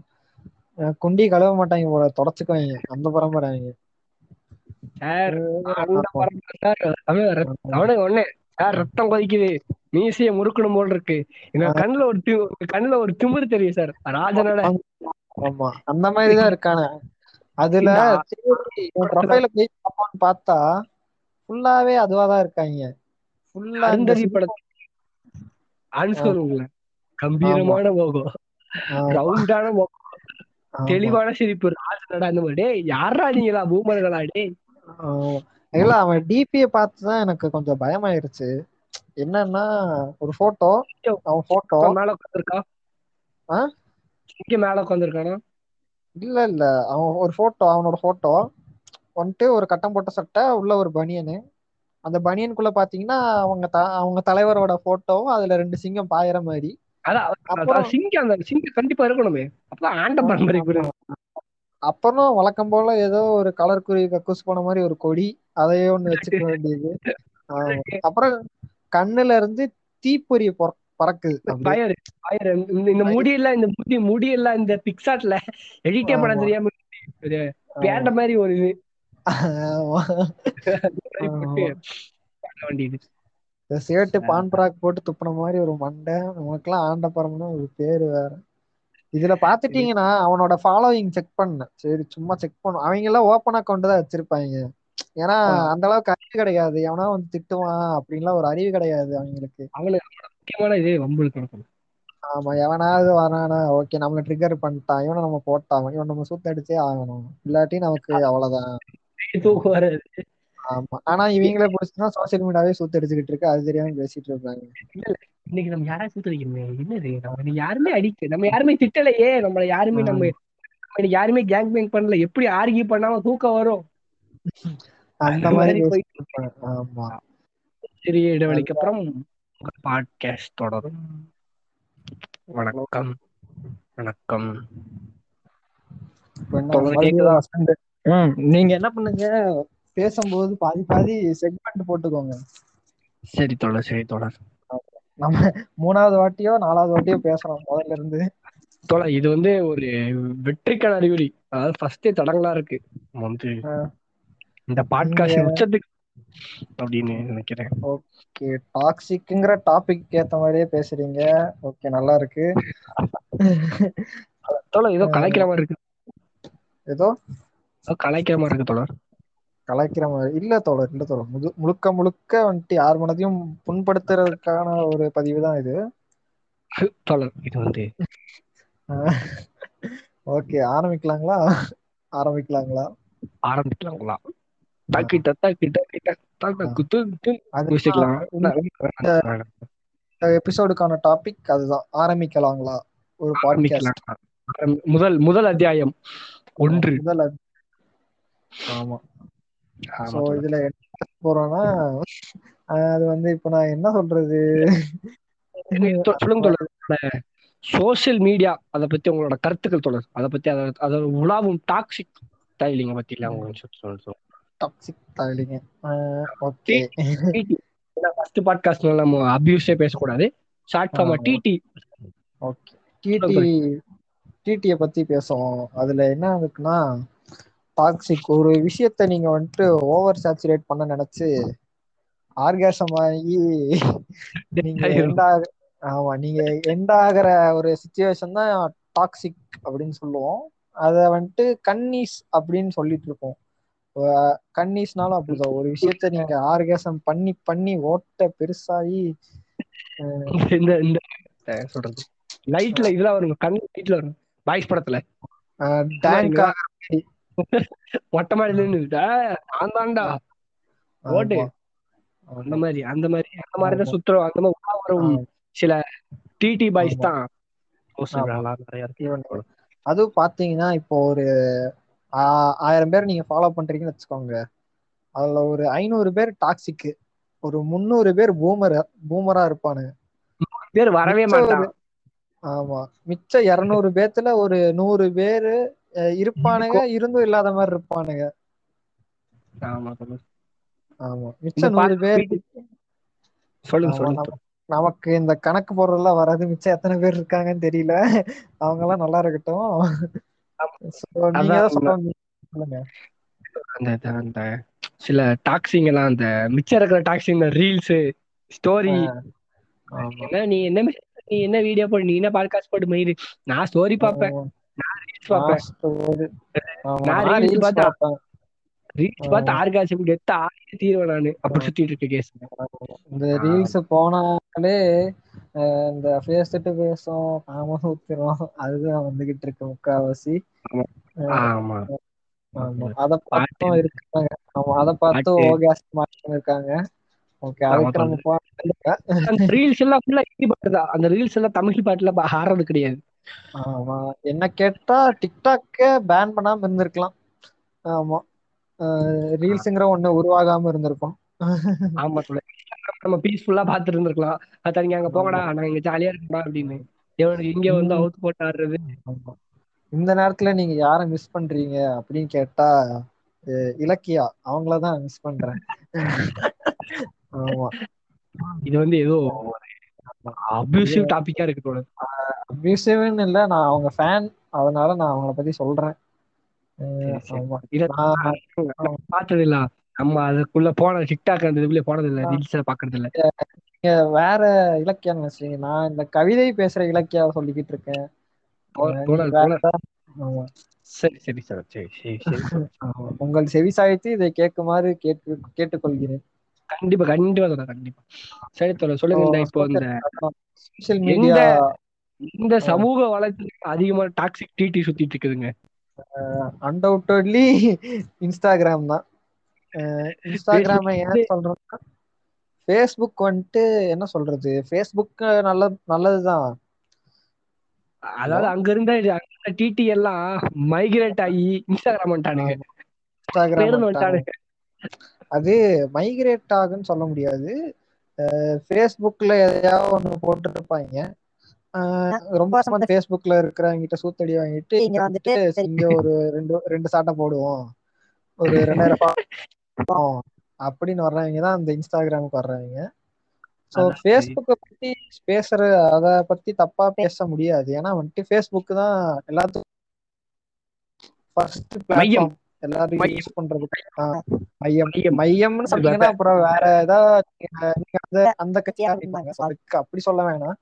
குண்டி கழுவ மாட்டாங்க போல. தொடச்சுக்குவாங்க. அந்த பரம்பரை அவங்க. பரம்பரை ரத்தம் கொதிக்குது. மீசைய முறுக்கணும் போல் இருக்கு. கண்ணுல ஒரு கண்ணுல ஒரு திமிரு தெரியும் சார். ராஜனோட ஆமா. அந்த மாதிரிதான் இருக்கானே. அதுல ப்ரொஃபைல போய் பார்ப்போம்னு பார்த்தா ஃபுல்லாவே அதுவாதான் இருக்காங்க. ஃபுல்லா இந்த அருந்ததி படத்தை ஆன்சர் உங்களை. கம்பீரமான முகம். ரவுண்டான முகம். தெளிவான சிரிப்பு. ராஜனடா அந்த மாதிரி. டேய் யாரா நீங்களா? பூமர்களா டேய். இல்ல அவன் டிபிய பார்த்துதான் எனக்கு கொஞ்சம் பயமாயிருச்சு. என்னன்னா ஒரு போட்டோ அவன் போட்டோ மேல உட்காந்துருக்கா ஆ? இங்க மேல உட்காந்துருக்கானா இல்ல இல்ல. அவன் ஒரு போட்டோ அவனோட போட்டோ வந்துட்டு ஒரு கட்டம் போட்ட சட்டை உள்ள ஒரு பனியனு அந்த பனியனுக்குள்ள பாத்தீங்கன்னா அவங்க த அவங்க தலைவரோட போட்டோவும் அதுல ரெண்டு சிங்கம் பாயற மாதிரி. கண்டிப்பா இருக்கணுமே. அப்புறம் வழக்கம் போல ஏதோ ஒரு கலர் குருவி கக்கூஸ் போன மாதிரி ஒரு கொடி அதையே ஒண்ணு வச்சுக்க வேண்டியது. அப்புறம் கண்ணுல இருந்து தீப்பொறி பொற- பறக்குது இந்த முடியெல்லாம் இந்த முடி முடியெல்லாம் இந்த பிக்சாட்ல எடிட்டே பண்ண. தெரியாம ஒரு பேண்ட மாதிரி ஒரு இது. சேட்டு பான் பராக் போட்டு துப்புன மாதிரி ஒரு மண்டை. நமக்கெல்லாம் ஆண்ட பரம்னு ஒரு பேரு வேற. இதுல பாத்துட்டீங்கன்னா அவனோட ஃபாலோவிங் செக் பண்ணேன் சரி சும்மா செக் பண்ணும் அவங்க எல்லாம் ஓப்பன் அக்கௌண்ட் தான் வச்சிருப்பாங்க. ஏன்னா அந்த அளவுக்கு அறிவு கிடையாது. எவனா வந்து திட்டுவான் அப்படின்லாம் ஒரு அறிவு கிடையாது அவங்களுக்கு. அவனுக்கு முக்கியமான இது வம்புக்கு நடக்கும் ஆமா எவனாவது வரானா ஓகே நம்மள ட்ரிகர் பண்ணிட்டான். இவனை நம்ம போட்டான் இவன் நம்ம சுத்தடிச்சே ஆகணும். இல்லாட்டி நமக்கு அவ்வளவுதான். ஆமா. ஆனா இவங்களே பிடிச்சுதான் சோசியல் மீடியாவே சுத்தடிச்சுக்கிட்டு இருக்கு. அது தெரியாம பேசிட்டு இருக்காங்க. இன்னைக்கு நம்ம யாராவது சுத்தடிக்கணுமே என்னது நம்ம யாருமே அடிக்க நம்ம யாருமே திட்டலையே. நம்மள யாருமே நம்ம இன்னைக்கு யாருமே கேங் பேங் பண்ணல. எப்படி ஆர்கியூ பண்ணாம தூக்கம் வரும்? அந்த மாதிரி மாதிரி போய் பேசிட்டு இருப்பாங்க. ஆமா. சிறிய இடைவெளிக்கு அப்புறம் பாட்காஸ்ட் தொடரும். வணக்கம். வணக்கம். நீங்க என்ன பண்ணுங்க? பேசும்போது பாதி பாதி செக்மெண்ட் போட்டுக்கோங்க. சரி தொடர் சரி தொடர். நம்ம மூணாவது வாட்டியோ நாலாவது வாட்டியோ பேசுறோம் முதல்ல இருந்து. தோழா இது வந்து ஒரு வெற்றிக்கான அறிகுறி. அதாவது ஃபர்ஸ்டே தடங்களா இருக்கு. வந்து. இந்த பாட்காஸ்ட் உச்சத்துக்கு அப்படின்னு நினைக்கிறேன். ஓகே டாக்ஸிக்ங்கிற டாபிக் ஏத்த மாதிரியே பேசுறீங்க. ஓகே நல்லா இருக்கு. தோழா ஏதோ கலாய்க்கிற மாதிரி இருக்கு. ஏதோ? கலாய்க்கிற மாதிரி இருக்கு தோழர் கலாய்க்கிற மாதிரி இல்ல தோழர் இல்ல தோழர். முழு முழுக்க முழுக்க வந்துட்டு யார் மனதையும் புண்படுத்துறதுக்கான ஒரு பதிவு தான் இது. தோழர் இது வந்து ஓகே ஆரம்பிக்கலாங்களா? ஆரம்பிக்கலாங்களா? ஆரம்பிக்கலாங்களா? தாக்கி தத்தாக்கி தாக்கி தத்தாக்கி குத்து குத்து அது பேசிக்கலாம் எபிசோடுக்கான டாபிக் அதுதான் ஆரம்பிக்கலாங்களா ஒரு பாட்காஸ்ட் முதல் முதல் அத்தியாயம். ஒன்று. முதல் ஆமா. சோ. இதுல என்ன போறோம்னா அது வந்து இப்ப நான் என்ன சொல்றது? சொல்லுங்க சோசியல் மீடியா அதை பத்தி உங்களோட கருத்துக்கள் தொடர் அதை பத்தி அதை அதோட உலாவும் டாக்ஸிக் ஸ்டைலிங்க பத்தி இல்ல அவங்க சொல்லுங்க டாக்ஸிக் தாலிங்க ஓகே ஃபர்ஸ்ட் பாட்காஸ்ட்ல நம்ம அபியூஸே பேசக்கூடாது. ஷார்ட் ஃபார்மா. டிடி ஓகே டிடி டிடிய பத்தி பேசுவோம். அதுல என்ன இருக்குன்னா டாக்ஸிக் ஒரு விஷயத்த நீங்க வந்துட்டு ஓவர் சேச்சுரேட் பண்ண நினைச்சு ஆர்காசம் ஆகி நீங்க எண்ட் ஆக ஆமா நீங்க எண்ட் ஆகிற ஒரு சுச்சுவேஷன் தான் டாக்ஸிக் அப்படின்னு சொல்லுவோம். அத வந்துட்டு கன்னீஸ் அப்படின்னு சொல்லிட்டு இருக்கோம். கன்னீஸ்னாலும் அப்படிதான். ஒரு விஷயத்த நீங்க ஆர்காசம் பண்ணி பண்ணி ஓட்ட பெருசாகி இந்த இந்த சொல்றது. லைட்ல இதெல்லாம் வரும். கண் லைட்ல வரும். பாய்ஸ் படத்துல. மொட்டை மாடியில நின்னு "டேய், நான் தான்டா. ஓட்டு. அந்த மாதிரி அந்த மாதிரி அந்த மாதிரி தான் சுத்துறோம். அந்த மாதிரி உலா வரும். சில டிடி பாய்ஸ். தான். அதுவும் பாத்தீங்கன்னா இப்போ ஒரு ஆயிரம் பேர் நீங்க ஃபாலோ பண்றீங்கன்னு வச்சுக்கோங்க. அதுல ஒரு ஐநூறு பேர் டாக்ஸிக் ஒரு முந்நூறு பேர் பூமர் பூமரா இருப்பானுங்க. பேர் வரவே ஆமா. மிச்சம் இருநூறு பேத்துல ஒரு நூறு பேரு இருப்பானுங்க இருந்தும் இல்லாத மாதிரி இருப்பானுங்க. ஆமா ஆமா. மிச்சம் நூறு பேர் சொல்லுங்க நமக்கு இந்த கணக்கு போடுறதெல்லாம் வராது. மிச்சம் எத்தனை பேர் இருக்காங்கன்னு தெரியல. அவங்க எல்லாம் நல்லா இருக்கட்டும். அந்த சில டாக்ஸிங் எல்லாம் அந்த மிச்சம் இருக்கிற டாக்ஸிங் ரீல்ஸ் ஸ்டோரி நீ என்ன நீ என்ன வீடியோ போடு நீ என்ன பாட்காஸ்ட் போட்டு மயிரு. நான் ஸ்டோரி பார்ப்பேன். நான் ரீல்ஸ் பார்ப்பேன். நான் பார்த்தா- பார்ப்பேன். ரீல்ஸ் பார்த்து ஆர்காசம் கெத்த ஆடி தீர்வேன் நானு. அப்படி சுத்திட்டு இருக்க கேஸ் இந்த ரீல்ஸ் போனாலே இந்த ஃபேஸ் டு பேசும் நாம ஊத்துறோம் அதுதான் வந்துகிட்டு இருக்கு முக்காவாசி. ஆமா. அத பார்த்தும் இருக்காங்க. ஆமா அத பார்த்து. ஓகாஸ் மாட்டி இருக்காங்க. ஓகே அதுக்கு நம்ம அந்த ரீல்ஸ் எல்லாம் ஃபுல்லா ஹிந்தி பாட்டு தான். அந்த ரீல்ஸ் எல்லாம் தமிழ் பாட்டுல பா- ஆடுறது கிடையாது. ஆமா. என்ன கேட்டா டிக்டாக்க பேன் பண்ணாம இருந்திருக்கலாம். ஆமா. ரீல்ஸ்ங்கிற ஒண்ணு உருவாகாம இருந்திருக்கும். ஆமா சொல்ல நம்ம பீஸ்ஃபுல்லா பாத்துட்டு இருந்திருக்கலாம் அத்தா நீங்க அங்க போங்கடா நாங்க இங்க ஜாலியா இருக்கோம்டா அப்படின்னு. இவனுக்கு இங்க வந்து அவுத்து போட்டு ஆடுறது. இந்த நேரத்துல நீங்க யார மிஸ் பண்றீங்க அப்படின்னு கேட்டா இலக்கியா. அவங்களதான் மிஸ் பண்றேன். ஆமா. இது வந்து ஏதோ அபியூசிவ் டாபிக்கா இருக்கு அபியூசிவ்னு இல்ல நான் அவங்க ஃபேன் அதனால நான் அவங்கள பத்தி சொல்றேன். ஆமா. நான் பார்த்தது இல்ல நம்ம அதுக்குள்ள போன டிக்டாக் அந்த இதுக்குள்ள போனது இல்ல ரீல்ஸ் பாக்குறது இல்ல நீங்க வேற இலக்கியம் நினைச்சீங்க. நான் இந்த கவிதை பேசுற இலக்கியாவை சொல்லிக்கிட்டு இருக்கேன். சரி சரி சார். சரி சரி சரி. உங்கள் செவி சாய்த்து இதை கேட்குமாறு கேட்டு கேட்டுக்கொள்கிறேன். கண்டிப்பா கண்டிப்பா தோழர் கண்டிப்பா. சரி தோழர் சொல்லுங்க இந்த இப்போ இந்த சோசியல் மீடியா இந்த சமூக வலைத்தளம் அதிகமா டாக்ஸிக் டிடி சுத்திட்டு இருக்குதுங்க? அன்டவுட்லி இன்ஸ்டாகிராம் தான். இன்ஸ்டாகிராம் ஏன் சொல்றோம்னா ஃபேஸ்புக் வந்துட்டு என்ன சொல்றது? ஃபேஸ்புக் நல்ல நல்லதுதான். அதாவது அங்க இருந்த டிடி எல்லாம் மைக்ரேட் ஆகி இன்ஸ்டாகிராம் வந்துட்டானுங்க. இன்ஸ்டாகிராம். வந்துட்டானுங்க. அது மைக்ரேட் ஆகுன்னு சொல்ல முடியாது. ஃபேஸ்புக்ல எதையாவது ஒண்ணு போட்டு இருப்பாங்க ரொம்ப வருஷமா அந்த ஃபேஸ்புக்ல இருக்கிறவங்க கிட்ட சூத்தடி வாங்கிட்டு இங்க வந்துட்டு இங்க ஒரு ரெண்டு ரெண்டு சாட்டை போடுவோம். ஒரு ரெண்டாயிரம் பா- அப்படின்னு வர்றவங்க தான் அந்த இன்ஸ்டாகிராமுக்கு வர்றவங்க. ஸோ. ஃபேஸ்புக்கை பத்தி பேசுற அத பத்தி தப்பா பேச முடியாது. ஏன்னா வந்துட்டு ஃபேஸ்புக் தான் எல்லாத்துக்கும் ஃபர்ஸ்ட். பிளாட்ஃபார்ம் எல்லாரும். யூஸ் பண்றதுக்கு மையம். மையம். மையம்னு சொன்னீங்கன்னா அப்புறம் வேற ஏதாவது நீங்க- அந்த அந்த கட்சியா இருப்பாங்க அப்படி சொல்ல வேணாம்.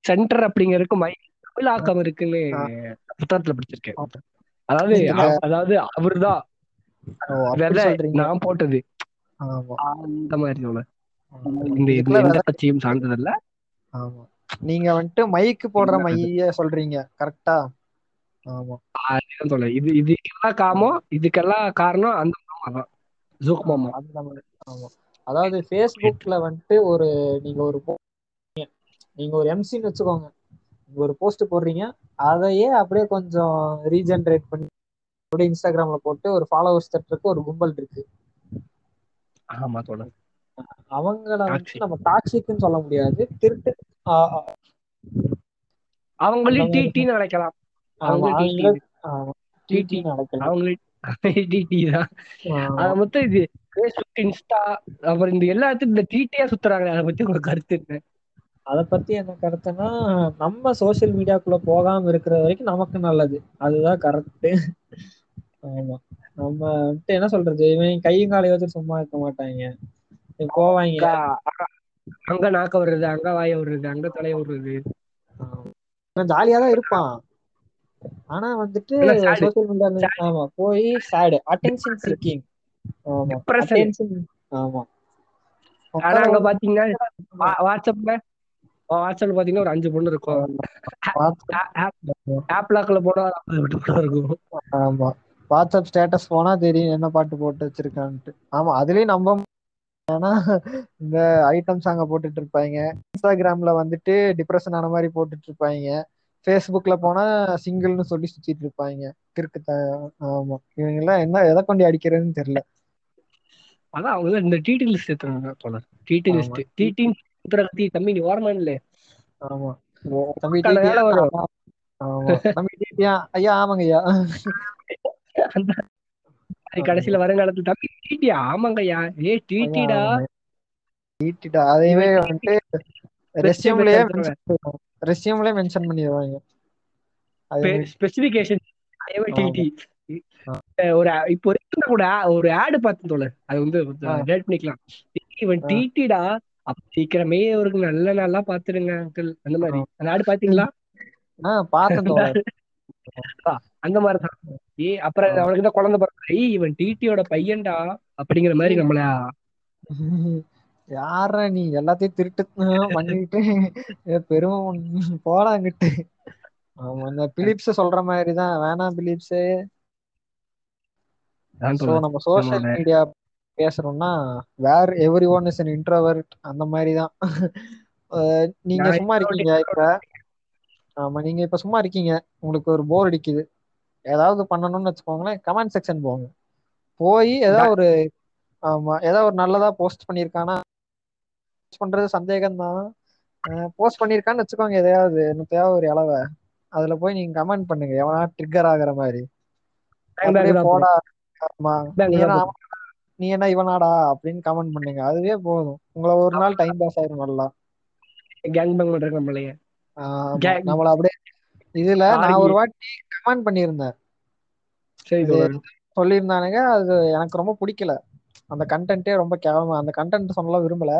சென்டர் அப்படிங்கிறதுக்கு மை தமிழாக்கம் இருக்குன்னு. புத்தகத்துல படிச்சிருக்கேன். அதாவது அதாவது அவர்தான். நான் போட்டது. அந்த மாதிரி. இந்த எந்த கட்சியும் சார்ந்ததல்ல. ஆமா. நீங்க வந்துட்டு மைக்கு போடுற இல்ல, மைய சொல்றீங்க. கரெக்டா ஆமா. இது இதுக்கெல்லாம் காமம். இதுக்கெல்லாம் காரணம் அந்த மாமா தான். ஜூக் மாமா. அதாவது ஃபேஸ்புக்ல வந்துட்டு ஒரு நீங்க ஒரு நீங்க ஒரு எம்சின்னு வச்சுக்கோங்க. நீங்க ஒரு போஸ்ட் போடுறீங்க அதையே அப்படியே கொஞ்சம் ரீஜென்ரேட் பண்ணி அப்படியே இன்ஸ்டாகிராம்ல போட்டு ஒரு ஃபாலோவர்ஸ் தட்டுறதுக்கு ஒரு கும்பல் இருக்கு. ஆமா தோழர். அவங்கள நம்ம டாக்ஸிக்னு சொல்ல முடியாது. திருட்டு அவங்கள- டிடி ஆமா, டிடி TT நடக்கலாம் அவங்களும் டிடி தான். அது மொத்தம் இது ஃபேஸ்புக் இன்ஸ்டா அப்புறம் இந்த எல்லாத்துக்கும் இந்த டிடியா சுத்துறாங்க அதை பத்தி உங்க கருத்து என்ன? அத பத்தி என்ன கருத்துன்னா நம்ம சோஷியல் மீடியாக்குள்ள போகாம இருக்கிற வரைக்கும் நமக்கு நல்லது. அதுதான் கரெக்ட் ஆமா. நம்ம வந்துட்டு என்ன சொல்றது? இவன் கையும் காலை வச்சு சும்மா இருக்க மாட்டாங்க. போவாங்க. அங்க- நாக்க விடுறது அங்க வாய விடுறது அங்க தலைய விடுறது. ஜாலியா தான் இருப்பான். ஆனா வந்துட்டு. சோஷியல் மீடியா ஆமா போய் சேடு அட்டென்ஷன் சீக்கிங் ஆமா. ஆமா. ஆனா அங்க பாத்தீங்கன்னா வாட்ஸ்அப்ல வாட்ஸ்அப்ல பாத்தீங்கன்னா ஒரு அஞ்சு பொண்ணு இருக்கும். ஆப் லாக்ல போனா எட்டு பொண்ணு இருக்கும். ஆமா. வாட்ஸ்அப் ஸ்டேட்டஸ் போனா தெரியும் என்ன பாட்டு போட்டு வச்சிருக்கான்ட்டு. ஆமா அதுலயும் நம்ப ஏன்னா இந்த ஐட்டம்ஸ் அங்க போட்டுட்டு இருப்பாங்க. இன்ஸ்டாகிராம்ல வந்துட்டு டிப்ரெஷன் ஆன மாதிரி போட்டுட்டு இருப்பாங்க. ஃபேஸ்புக்ல போனா சிங்கிள்னு சொல்லி சுத்திட்டு இருப்பாங்க. கிறுக்கு ஆமா. இவங்க எல்லாம் என்ன எதை கொண்டு அடிக்கிறதுன்னு தெரியல. அதான் அவங்க இந்த டிடி லிஸ்ட் எடுத்துறாங்க தோழர் டிடி ஆமா. லிஸ்ட் டிடி தம்பி நீ ஓரமா இல்ல ஆமா. தம்பி தம்பி ஐயா ஆமாங்க ஐயா கடைசியில வருங்காலத்துல தம்பி டிடியா ஆமாங்கய்யா. ஏ டிடிடா டிடிடா அதையவே வந்துட்டு ரெஸ்யூம்லயே ரெஸ்யூம்லயே மென்ஷன் பண்ணிடுவாங்க. அது ஸ்பெசிபிகேஷன் டிடி ஒரு இப்போ கூட ஒரு ஆடு பார்த்தேன் தோழர் அது வந்து பண்ணிக்கலாம். இவன் டிடிடா சீக்கிரமே அவருக்கு நல்ல நல்லா பாத்துருங்க அங்கிள் அந்த மாதிரி. அந்த ஆடு பாத்தீங்களா? அந்த மாதிரிதான் ஏ அப்புறம் அவனுக்கு தான் குழந்தை பிறகு ஐய் இவன் டிடியோட பையன்டா அப்படிங்கிற மாதிரி நம்மள யாரா நீ? எல்லாத்தையும் திருட்டு பண்ணிட்டு பெருமை போடாங்கிட்டு ஆமா இந்த பிலிப்ஸ் சொல்ற மாதிரிதான் வேணாம் பிலிப்ஸ். நம்ம social media பேசுறோம்னா where everyone is an introvert அந்த மாதிரிதான். நீங்க சும்மா இருக்கீங்க இப்ப. ஆமா நீங்க இப்ப சும்மா இருக்கீங்க. உங்களுக்கு ஒரு போர் அடிக்குது. ஏதாவது பண்ணணும்னு வச்சுக்கோங்களேன் கமெண்ட் செக்ஷன் போங்க. போய் ஏதாவது ஒரு ஆமா ஏதாவது ஒரு நல்லதா போஸ்ட் பண்ணிருக்கானா பண்றது சந்தேகம் தான் போஸ்ட் பண்ணிருக்கான்னு வச்சுக்கோங்க எதையாவது என்னத்தையாவது ஒரு இளவை அதுல போய் நீங்க கமெண்ட் பண்ணுங்க. எவனா ட்ரிக்கர் ஆகுற மாதிரி. போடா. ஆமா. நீ என்ன இவனாடா அப்படின்னு கமெண்ட் பண்ணுங்க. அதுவே போதும். உங்களை ஒரு நாள் டைம் பாஸ் ஆயிரும் நல்லா. கேங் பேங் பண்றாங்க நம்மளைய. நம்மள அப்படியே இதுல நான் ஒரு வாட்டி கமெண்ட் பண்ணியிருந்தேன். சொல்லியிருந்தானுங்க. அது எனக்கு ரொம்ப பிடிக்கல. அந்த கண்டென்ட்டே ரொம்ப கேவலமா அந்த கண்டென்ட் சொல்லலாம் விரும்பல.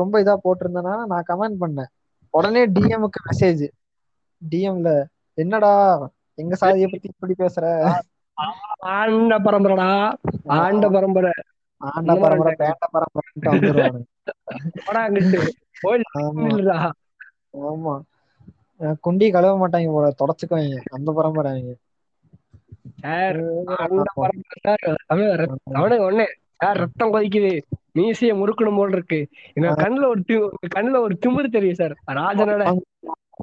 ரொம்ப இதா போட்டிருந்தேன்னா நான் கமெண்ட் பண்ணேன். உடனே டிஎம்க்கு மெசேஜ் டிஎம்ல என்னடா? எங்க சாதிய பத்தி இப்படி பேசுற? ஆண்ட பரம்பரைடா ஆண்ட பரம்பரை. ஆண்ட பரம்பரை பேண்ட வந்துருவானு ஆமா. குண்டி கழுவ மாட்டாங்க போல தொடச்சுக்குவாங்க. அந்த பரம்பரை அவங்க. ஒண்ணு. ரத்தம் கொதிக்குது. மீசைய முறுக்கணும் போல் இருக்கு. எங்க கண்ணுல ஒரு கண்ணுல ஒரு திமிரு தெரியும் சார். ராஜனோட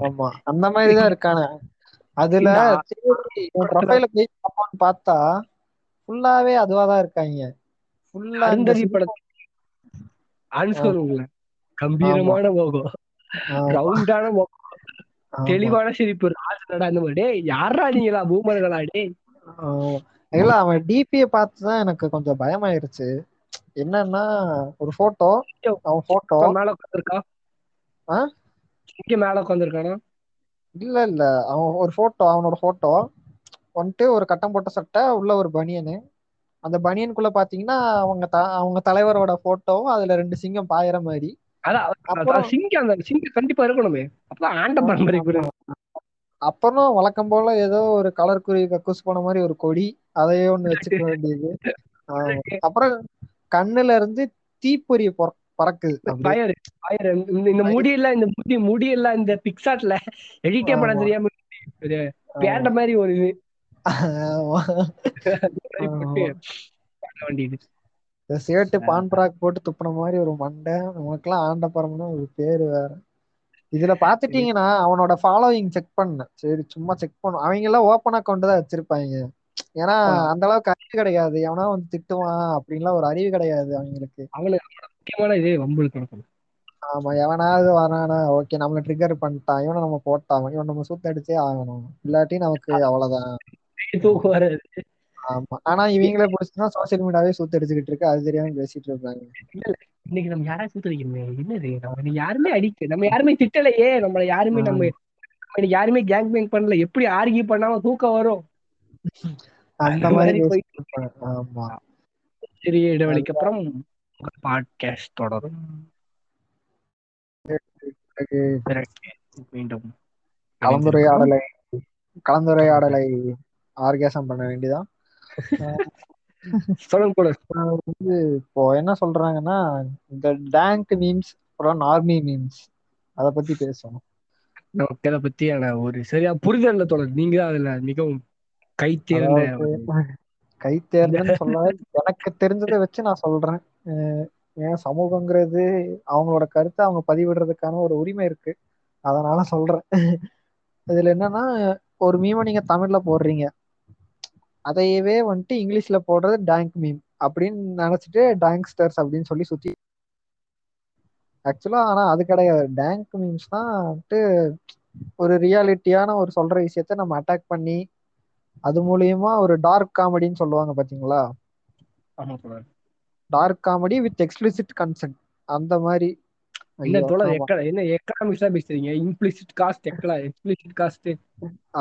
ஆமா. அந்த மாதிரிதான் இருக்கான. அதுல ப்ரொஃபைல போய் பார்ப்போம்னு பார்த்தா ஃபுல்லாவே அதுவாதான் இருக்காங்க. ஃபுல்லா படத்தை ஆன்சர் கம்பீரமான முகம். ரவுண்டான முகம். தெளிவான சிரிப்பு. ராஜனடா அந்த மாதிரி. டேய் யாரா நீங்களா? பூமர்களா டேய். இல்ல அவன் டிபிய பார்த்துதான் எனக்கு கொஞ்சம் பயமாயிருச்சு. என்னன்னா ஒரு போட்டோ அவன் போட்டோ மேல உட்காந்துருக்கா இங்க மேல உட்காந்துருக்கானா இல்ல இல்ல. அவன் ஒரு போட்டோ அவனோட போட்டோ வந்துட்டு ஒரு கட்டம் போட்ட சட்டை உள்ள ஒரு பனியனு அந்த பனியனுக்குள்ள பாத்தீங்கன்னா அவங்க அவங்க தலைவரோட போட்டோவும் அதுல ரெண்டு சிங்கம் பாயிற மாதிரி. அப்புறம் சிங்கம் அந்த சிங்கம் கண்டிப்பா இருக்கணுமே. அப்பதான் ஆண்ட பரம்பரை அப்புறம் வழக்கம் போல ஏதோ ஒரு கலர் குருவி கக்கூஸ் போன மாதிரி ஒரு கொடி அதையே ஒண்ணு வச்சுக்க வேண்டியது. அப்புறம் கண்ணுல இருந்து தீப்பொறி பறக்குது இந்த முடியெல்லாம் இந்த முடி முடியெல்லாம் இந்த பிக்சாட்ல எடிட்டே பண்ண தெரியாம பேண்ட மாதிரி ஒரு இது. சேட்டு பான் பராக் போட்டு துப்புன மாதிரி ஒரு மண்டை. நமக்கெல்லாம் ஆண்ட பரம்னு ஒரு பேரு வேற. இதுல பாத்துட்டீங்கன்னா அவனோட ஃபாலோவிங் செக் பண்ண சரி சும்மா செக் பண்ணும். அவங்க எல்லாம் ஓப்பன் அக்கௌண்ட் தான் வச்சிருப்பாங்க. ஏன்னா அந்த அளவுக்கு அறிவு கிடையாது. எவனா வந்து திட்டுவான் அப்படின்லாம் ஒரு அறிவு கிடையாது அவங்களுக்கு. அவனுக்கு முக்கியமான இதே வம்புக்கு ஆமா எவனாவது வரானா ஓகே நம்மள ட்ரிகர் பண்ணிட்டான். இவனை நம்ம போட்டான் இவன் நம்ம சுத்த அடிச்சே ஆகணும். இல்லாட்டி நமக்கு அவ்வளவுதான். ஆமா. ஆனா இவங்களே பிடிச்சுன்னா சோசியல் மீடியாவே சுத்த அடிச்சுக்கிட்டு இருக்கு. அது தெரியாம பேசிட்டு இருக்காங்க. இன்னைக்கு நம்ம யாராவது சுத்தடிக்கணுமே என்னது நம்ம யாருமே அடிக்க நம்ம யாருமே திட்டலையே. நம்மள யாருமே நம்ம யாருமே கேங் பேங் பண்ணல. எப்படி ஆர்கி பண்ணாம தூக்கம் வரும்? அந்த மாதிரி ஆமா. சிறிய இடைவெளிக்கு அப்புறம் பாட்காஸ்ட் தொடரும். மீண்டும் கலந்துரையாடலை கலந்துரையாடலை ஆர்கேசம் பண்ண வேண்டியதான் சொல்லுங்க கூட. வந்து இப்போ என்ன சொல்றாங்கன்னா இந்த டேங்க் மீம்ஸ் அப்புறம் நார்மி மீம்ஸ் அத பத்தி பேசணும் நமக்கு அதை பத்தியான ஒரு சரியா புரிதல் தொடர். நீங்க தான் அதுல மிகவும் கை தேர்ந்த கை தேர்ந்தன்னு சொல்ல எனக்கு தெரிஞ்சதை வச்சு நான் சொல்றேன். ஏன் சமூகங்கிறது அவங்களோட கருத்தை அவங்க பதிவிடுறதுக்கான ஒரு உரிமை இருக்கு. அதனால சொல்றேன். இதுல என்னன்னா ஒரு மீமை நீங்க தமிழ்ல போடுறீங்க. அதையவே வந்துட்டு இங்கிலீஷ்ல போடுறது டேங்க் மீம் அப்படின்னு நினைச்சிட்டு டேங்க்ஸ்டர்ஸ் அப்படின்னு சொல்லி சுத்தி ஆக்சுவலா ஆனா அது கிடையாது. டேங்க் மீம்ஸ் தான் வந்துட்டு ஒரு ரியாலிட்டியான ஒரு சொல்ற விஷயத்த நம்ம அட்டாக் பண்ணி அது மூலியமா ஒரு டார்க் காமெடின்னு சொல்லுவாங்க பாத்தீங்களா? ஆமா dark comedy with explicit consent அந்த மாதிரி என்ன எக்கனாமிக்ஸா பேசுறீங்க? இம்ப்ளிசிட் காஸ்ட் எக்கலா? எக்ஸ்பிளிசிட் காஸ்ட்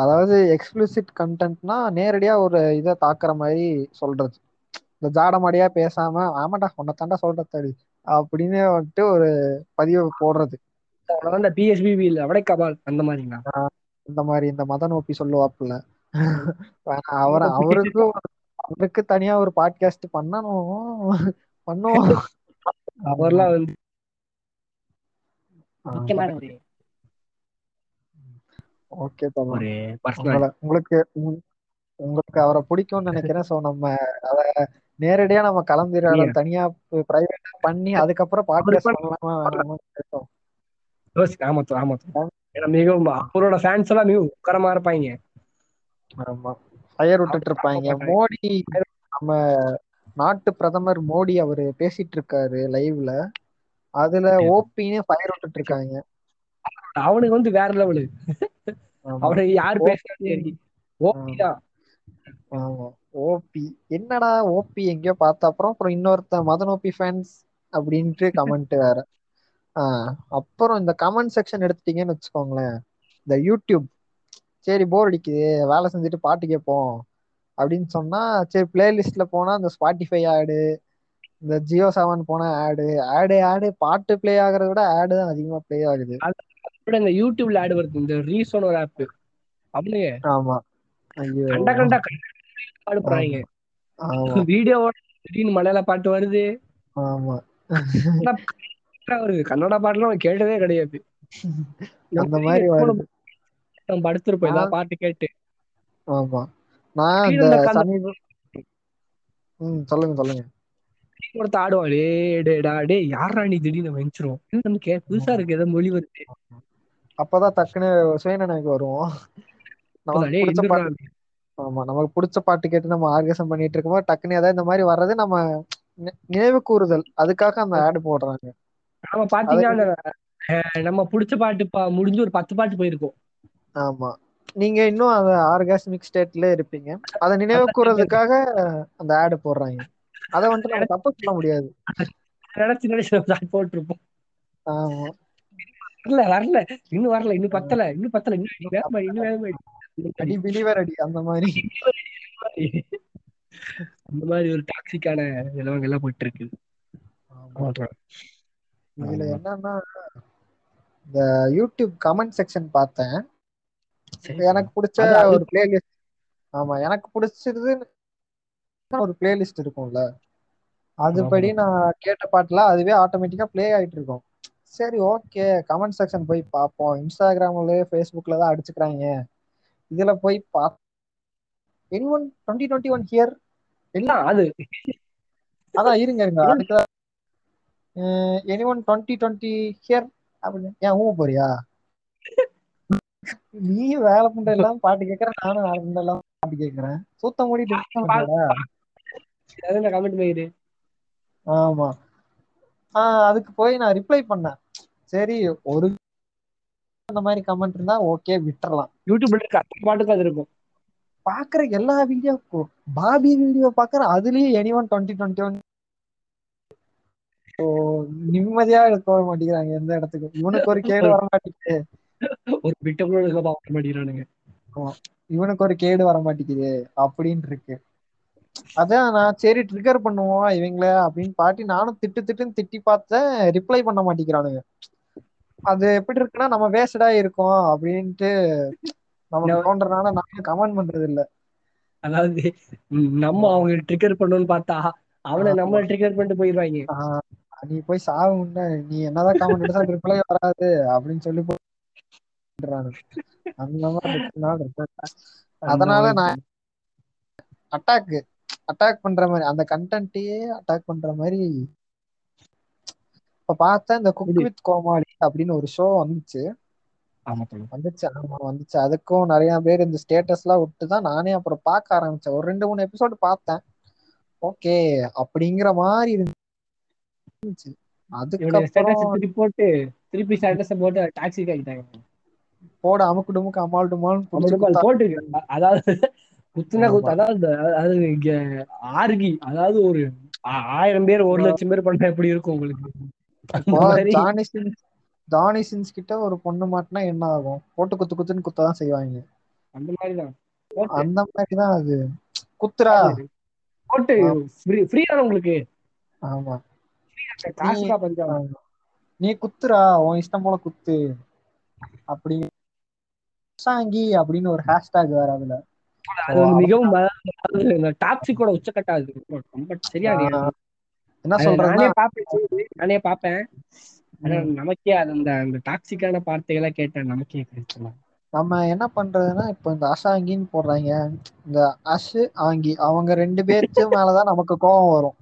அதாவது எக்ஸ்பிளிசிட் கண்டென்ட்னா நேரடியா ஒரு இதை தாக்குற மாதிரி சொல்றது. இந்த ஜாடமாடியா பேசாம ஆமாடா உன்னை தாண்டா சொல்றது அப்படின்னு வந்துட்டு ஒரு பதிவு போடுறது. அந்த பிஎஸ்பிபி இல்ல அவடை கபால் அந்த மாதிரிங்களா? இந்த மாதிரி இந்த மத நோக்கி சொல்லுவாப்புல. அவர் அவருக்கும் அவருக்கு தனியா ஒரு பாட்காஸ்ட் பண்ணணும். பண்ணுவோம். அவர்லாம் வந்து ஓகே உங்களுக்கு உங்க- உங்களுக்கு அவரை பிடிக்கும்னு நினைக்கிறேன். சோ நம்ம அத நேரடியா நம்ம கலந்துரையாடல் தனியா பிரைவேட்டா பண்ணி அதுக்கப்புறம் பாட்காஸ்ட் பண்ணலாமா ஆமா ஆமா மிகவும் அவரோட ஃபேன்ஸ் எல்லாம் மிகவும் உக்கரமா இருப்பாங்க. ஆமா. ஃபயர் விட்டுட்டு இருப்பாங்க. மோடி நம்ம நாட்டு பிரதமர் மோடி அவரு பேசிட்டு இருக்காரு லைவ்ல. அதுல ஓபின்னு ஃபயர் விட்டுட்டு இருக்காங்க அவனுக்கு வந்து வேற லெவலு. அவனுக்கு யார் சரி ஓபி தான். ஓபி என்னடா ஓபி எங்கேயோ பார்த்த அப்புறம் அப்புறம் இன்னொருத்தன் மதன் ஓபி ஃபேன்ஸ் அப்படின்ட்டு கமெண்ட் வேற. அப்புறம் இந்த கமெண்ட் செக்ஷன் எடுத்துட்டீங்கன்னு வச்சுக்கோங்களேன். இந்த யூடியூப் சரி போர் அடிக்குது. வேலை செஞ்சுட்டு பாட்டு கேட்போம். அப்படின்னு சொன்னா சரி பிளேலிஸ்ட்ல போனா இந்த ஸ்பாட்டிஃபை ஆடு இந்த ஜியோ செவன் போனா ஆடு ஆடு ஆடு பாட்டு ப்ளே ஆகுறத விட ஆடு தான் அதிகமா ப்ளே ஆகுது. இந்த யூடியூப்ல ஆடு வருது. இந்த ரீசோன் ஒரு ஆப் அவனுங்க ஆமா. கண்ட கண்ட பாடு போறாங்க. ஆமா. வீடியோவோட திடீர்னு மலையாள பாட்டு வருது. ஆமா. வருது கன்னட பாட்டுலாம் கேட்டதே கிடையாது. அந்த மாதிரி வருது. நம்ம படுத்திருப்போம் ஏதாவது பாட்டு கேட்டு. ஆமா. நான் இந்த திடீர்னு அந்த சமீப ம் சொல்லுங்க சொல்லுங்க. ஒருத்த ஆடுவான். டே டேடா டே யாரா நீ திடீர்னு வெஞ்சிரும் என்ன கே புதுசா இருக்கு ஏதோ மொழி வருது. அப்பதான் டக்குன்னு சுயநினைவுக்கு வருவோம். நமக்கு பிடிச்ச. பாட்டு ஆமா நமக்கு பிடிச்ச பாட்டு கேட்டு நம்ம ஆர்கசம் பண்ணிட்டு இருக்கும்போது டக்குன்னு ஏதாவது இந்த மாதிரி வர்றது நம்ம நினைவு கூறுதல். அதுக்காக அந்த ஆடு போடுறாங்க. நாம பாத்தீங்கன்னா நம்ம புடிச்ச பாட்டு முடிஞ்சு ஒரு பத்து பாட்டு போயிருக்கோம். ஆமா. நீங்க இன்னும் அந்த ஆர்காஸ்மிக் ஸ்டேட்ல இருப்பீங்க. அதை நினைவு கூறதுக்காக அந்த ஆடு போடுறாங்க. அதை வந்துட்டு நம்ம தப்பு சொல்ல முடியாது. நினைச்சு நினைச்சு போட்டிருப்போம். ஆமா. வரல வரல. இன்னும் வரல. இன்னும் பத்தல. இன்னும் பத்தல. இன்னும் வேகமா இன்னும் வேகமா அடி பிலிவர் அடி அந்த மாதிரி. அந்த மாதிரி ஒரு டாக்ஸிக்கான நிலவங்க எல்லாம் போயிட்டு இருக்கு. இதுல என்னன்னா இந்த யூடியூப் கமெண்ட் செக்ஷன் பார்த்தேன். எனக்கு பிடிச்ச ஒரு பிளேலிஸ்ட் ஆமா எனக்கு பிடிச்சது ஒரு பிளேலிஸ்ட் இருக்கும்ல. அதுபடி நான் கேட்ட பாட்டுல அதுவே ஆட்டோமேட்டிக்கா ப்ளே ஆயிட்டு இருக்கும். சரி ஓகே கமெண்ட் செக்ஷன் போய் பார்ப்போம். இன்ஸ்டாகிராம்ல ஃபேஸ்புக்ல தான் அடிச்சுக்கிறாங்க. இதுல போய் பா என் one twenty twenty one here என்ன அது. அதான் இருங்க இருங்க. அதுக்கு anyone twenty twenty here அப்படின்னு ஏன் ஊம போறியா? நீ வேலை பண்ற எல்லாம் பாட்டு கேக்குற நானும் வேலை பண்ற எல்லாம் பாட்டு கேக்குறேன். அது கமெண்ட் போயிரு ஆமா. ஆஹ் அதுக்கு போய் நான் ரிப்ளை பண்ணேன். சரி ஒரு அந்த மாதிரி கமெண்ட் இருந்தா ஓகே விட்டுறலாம். யூடியூப்ல இருக்க அத்தனை பாட்டுக்கும் அது இருக்கும். பாக்குற எல்லா வீடியோக்கும் பாபி வீடியோ பாக்குற அதுலயும் anyone twenty twenty one நிம்மதியா போக மாட்டேங்கிறாங்க எந்த இடத்துக்கும். இவனுக்கு ஒரு கேடு வர மாட்டேங்குது ஒரு பிட்ட கூட பார்க்க மாட்டேங்கிறானுங்க. இவனுக்கு ஒரு கேடு வர மாட்டேங்குது அப்படின்னு இருக்கு அதான் நான் சரி ட்ரிகர் பண்ணுவோம் இவங்கள அப்படின்னு பாட்டி நானும் திட்டு திட்டுன்னு திட்டி பார்த்தேன் ரிப்ளை பண்ண மாட்டேங்கிறானுங்க. அது எப்படி இருக்குன்னா நம்ம வேஸ்டா இருக்கோம் அப்படின்ட்டு நமக்கு தோன்றனால நானும் கமெண்ட் பண்றது இல்ல அதாவது நம்ம அவங்க ட்ரிகர் பண்ணணும்னு பார்த்தா அவனை நம்ம ட்ரிகர் பண்ணிட்டு போயிடுவாங்க. நீ போய் சாவு நீ என்னதான் கமெண்ட் எடுத்தா ரிப்ளை வராது அப்படின்னு சொல்லி அந்த மாதிரி. அதனால நான் அட்டாக் அட்டாக் பண்ற மாதிரி அந்த கண்டென்ட்டையே அட்டாக் பண்ற மாதிரி இப்ப பார்த்தா இந்த குக் வித் கோமாளி அப்படின்னு ஒரு ஷோ வந்துச்சு. வந்துச்சு ஆமா வந்துச்சு. அதுக்கும் நிறைய பேர் இந்த ஸ்டேட்டஸ் எல்லாம் விட்டு தான் நானே அப்புறம் பார்க்க ஆரம்பிச்சேன். ஒரு ரெண்டு மூணு எபிசோடு பார்த்தேன். ஓகே அப்படிங்கிற மாதிரி இருந்துச்சு. திருப்பி போட்டு திருப்பி ஸ்டேட்டஸ் போட்டு டாக்ஸிக் ஆகிட்டாங்க போட அமுக்கு டுமுக்கு அமால் டுமால்னு புடிச்சு அவனுக்கு அது குத்தா போட்டு அதாவது குத்துனா குத்து. அதாவது அதாவது இங்க ஆர்கி அதாவது ஒரு ஆயிரம் பேர் ஒரு லட்சம் பேர் பண்ணா எப்படி இருக்கும் உங்களுக்கு? அந்த இப்போ மாதிரி ஜானி சின்ஸ் ஜானி சின்ஸ் கிட்ட ஒரு பொண்ணு மாட்டினா என்ன ஆகும்? போட்டு குத்து குத்துன்னு குத்ததான் செய்வாங்க. அந்த மாதிரிதான். அந்த மாதிரிதான் அது. குத்துறா. போட்டு. ஃப்ரீ ஃப்ரீ தானே உங்களுக்கு? ஆமா. நீ குத்துறா. உன் இஷ்டம் போல குத்து. அப்படி சாங்கி அப்படின்னு ஒரு ஹேஷ்டாக் வேற அதுல. மிகவும் டாக்ஸிக்கோட உச்சக்கட்டா அது ரொம்ப சரியா என்ன அது சொல்றதுன்னா நானே பாப்பேன் நானே பாப்பேன். நமக்கே அந்த அந்த டாக்ஸிக்கான வார்த்தைகளை கேட்டேன். நமக்கே நம்ம என்ன பண்றதுன்னா இப்போ இந்த அஷாங்கின்னு போடுறாங்க. இந்த அஷு ஆங்கி அவங்க ரெண்டு பேர்த்து மேலதான் நமக்கு கோபம் வரும்.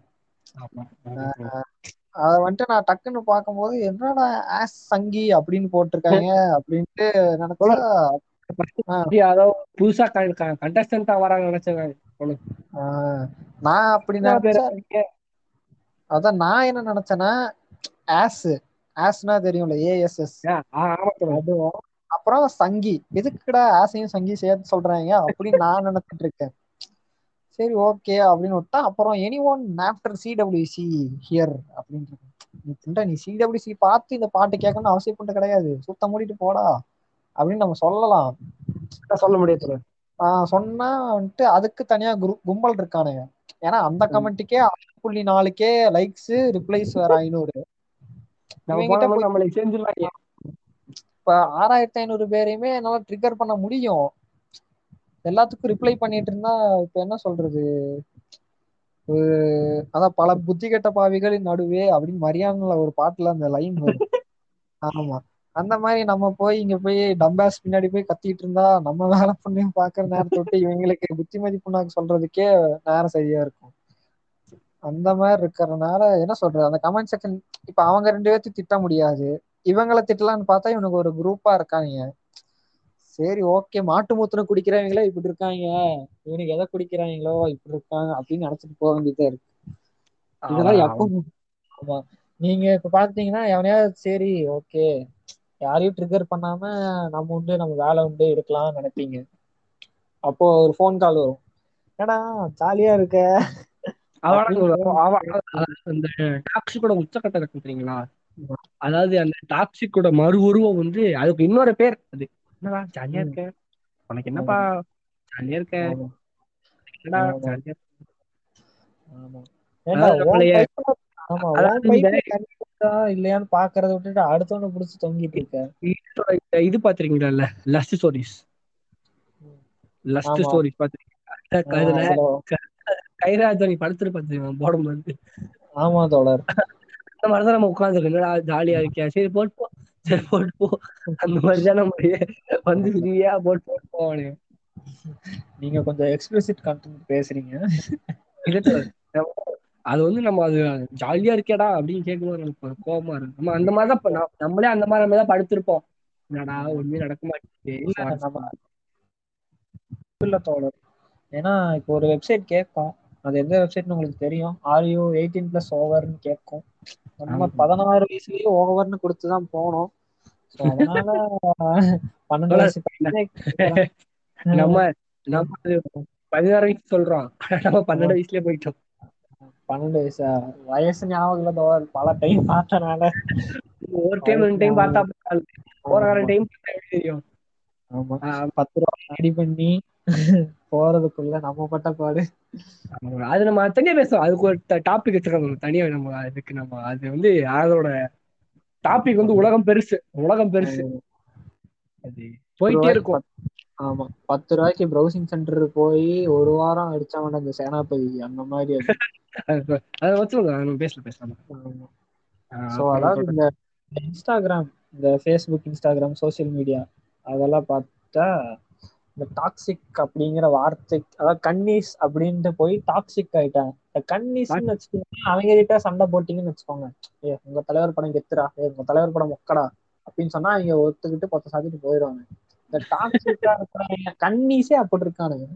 அத வந்துட்டு நான் டக்குன்னு பார்க்கும்போது என்னடா ஆஸ் சங்கி அப்படின்னு போட்டிருக்காங்க அப்படின்ட்டு நினைச்சா அதாவது புதுசா கண்டஸ்டன்டா வராங்க நினைச்சேன் நான். அப்படி அதான் நான் என்ன நினைச்சேன்னா ஆஸ் ஆஸ்னா தெரியும்ல ஏஎஸ்எஸ் அதுவும் அப்புறம் சங்கி. எதுக்குடா ஆசையும் சங்கி சேர்த்து சொல்றாங்க? அப்படின்னு நான் நினைச்சிட்டு இருக்கேன். சரி ஓகே அப்படின்னு விட்டா அப்புறம் anyone after CWC here அப்படின்னு. நீ திண்டா நீ சிடபிள்யூசி பார்த்து இந்த பாட்டு கேட்கணும்னு அவசியப்பட்டு கிடையாது. சுத்தம் மூடிட்டு போடா. அப்படின்னு நம்ம சொல்லலாம். சொல்ல முடியாது சொன்னா வந்துட்டு அதுக்கு தனியா குரு கும்பல் இருக்கானுங்க. ஏன்னா அந்த கமெண்ட்டுக்கே ஆறு புள்ளி நாலுக்கே லைக்ஸ் ரிப்ளைஸ் வேற ஐநூறு. இப்ப ஆறாயிரத்தி ஐநூறு பேரையுமே என்னால ட்ரிகர் பண்ண முடியும். எல்லாத்துக்கும் ரிப்ளை பண்ணிட்டு இருந்தா இப்ப என்ன சொல்றது? ஒரு அதான் பல புத்தி கெட்ட பாவிகளின் நடுவே அப்படின்னு மரியாதைல ஒரு பாட்டுல அந்த லைன் வரும். ஆமா. அந்த மாதிரி நம்ம போய் இங்க போய் டம்பாஸ் பின்னாடி போய் கத்திட்டு இருந்தா நம்ம வேலை பண்ணி பாக்குற நேரத்தை விட்டு இவங்களுக்கு புத்தி மதிப்புனாக்கு சொல்றதுக்கே நேரம் சரியா இருக்கும். அந்த மாதிரி இருக்கிறதுனால என்ன சொல்றது? அந்த கமெண்ட் செக்ஷன் இப்ப அவங்க ரெண்டு பேர்த்து திட்ட முடியாது. இவங்களை திட்டலாம்னு பார்த்தா இவனுக்கு ஒரு குரூப்பா இருக்காங்க சரி ஓகே மாட்டு மூத்திரம் குடிக்கிறவங்களே இப்படி இருக்காங்க. இவனுக்கு எதை குடிக்கிறாங்களோ இப்படி இருக்காங்க அப்படின்னு நினைச்சிட்டு போக வேண்டியதா இருக்கு. இதெல்லாம் எப்போ ஆமா. நீங்க இப்ப பாத்தீங்கன்னா எவனையாவது சரி ஓகே யாரையும் ட்ரிகர் பண்ணாம நம்ம உண்டு நம்ம வேலை உண்டு இருக்கலாம் நினைப்பீங்க. அப்போ ஒரு ஃபோன் கால் வரும். ஏடா ஜாலியா இருக்க? அந்த டாக்ஸிக்கோட உச்சக்கட்ட தெரியுங்களா? அதாவது அந்த டாக்ஸிக்கோட மறு உருவம் வந்து அதுக்கு இன்னொரு பேர். அது என்னடா ஜாலியா இருக்க? உனக்கு என்னப்பா? ஜாலியா இருக்க? என்னடா? ஜாலியா இல்லையான்னு பாக்குறத விட்டுட்டு அடுத்தவன புடிச்சு தொங்கிட்டு இருக்க. இது பாத்திருக்கீங்களா லஸ்ட் ஸ்டோரிஸ் லஸ்ட் ஸ்டோரிஸ் பாத்திருக்கீங்களா? கைராஜ் படுத்துட்டு பாத்துருக்கேன் போடும்போது ஆமா தோழர். அந்த மாதிரிதான் நம்ம உட்காந்துருக்கோம் என்னடா ஜாலியா இருக்கியா? சரி போட்டு போ சரி போட்டு போ அந்த மாதிரிதான் நம்ம வந்து ஃப்ரீயா போட்டு போட்டு போவானு நீங்க கொஞ்சம் எக்ஸ்பிளிசிட் கண்டென்ட் பேசுறீங்க. அது வந்து நம்ம அது ஜாலியா இருக்கேடா அப்படின்னு கேட்கும்போது நமக்கு கோபமா இருக்கு நம்ம அந்த மாதிரிதான் நம்மளே அந்த மாதிரி நம்ம தான் படுத்திருப்போம். என்னடா ஒண்ணுமே நடக்க மாட்டேங்குது இல்ல ஏன்னா இப்போ ஒரு வெப்சைட் கேட்கும் அது எந்த வெப்சைட்னு உங்களுக்கு தெரியும். ஆர்யூ எயிட்டீன் பிளஸ் ஓவர்னு கேட்கும். நம்ம பதினாறு வயசுலயே ஓவர்னு கொடுத்துதான் போனோம். அதனால பன்னெண்டு வயசு நம்ம நம்ம பதினாறு வயசு சொல்றோம். நம்ம பன்னெண்டு வயசுலயே போயிட்டோம். பன்னெண்டு வயசா வயசு ஞாபகம் இல்ல பல டைம் பார்த்தனால ஒரு டைம் ரெண்டு டைம் பார்த்தா ஒரு டைம் தெரியும். ஆமா. பத்து ரூபா ரெடி பண்ணி போறதுக்குள்ள நம்ம பட்ட பாடு. அது நம்ம தனியா பேசுவோம் அதுக்கு ஒரு டாபிக் வச்சிருக்கோம் தனியா நம்ம அதுக்கு நம்ம அது வந்து அதோட டாபிக் வந்து உலகம் பெருசு. உலகம் பெருசு. அது போயிட்டே இருக்கும். ஆமா. பத்து ரூபாய்க்கு ப்ரௌசிங் சென்டர் போய் ஒரு வாரம் அடிச்சவன அந்த சேனாபதி அந்த மாதிரி அது. வச்சுருங்க பேசல பேசலாம் ஸோ அதாவது இந்த இன்ஸ்டாகிராம் இந்த ஃபேஸ்புக் இன்ஸ்டாகிராம் சோசியல் மீடியா அதெல்லாம் பார்த்தா இந்த டாக்ஸிக் அப்படிங்கிற வார்த்தை அதாவது கன்னீஸ் அப்படின்ட்டு போய் டாக்ஸிக் ஆயிட்டாங்க. இந்த கன்னீஸ்ன்னு வச்சுக்கோங்க அவங்க கிட்ட சண்டை போட்டீங்கன்னு வச்சுக்கோங்க. ஏ உங்க தலைவர் படம் கெத்துறா ஏ உங்க தலைவர் படம் மொக்கடா அப்படின்னு சொன்னா அவங்க ஒத்துக்கிட்டு பத்து சாத்திட்டு போயிடுவாங்க. இந்த டாக்ஸிக்கா இருக்கிறவங்க கன்னீஸே அப்படி இருக்கானுங்க.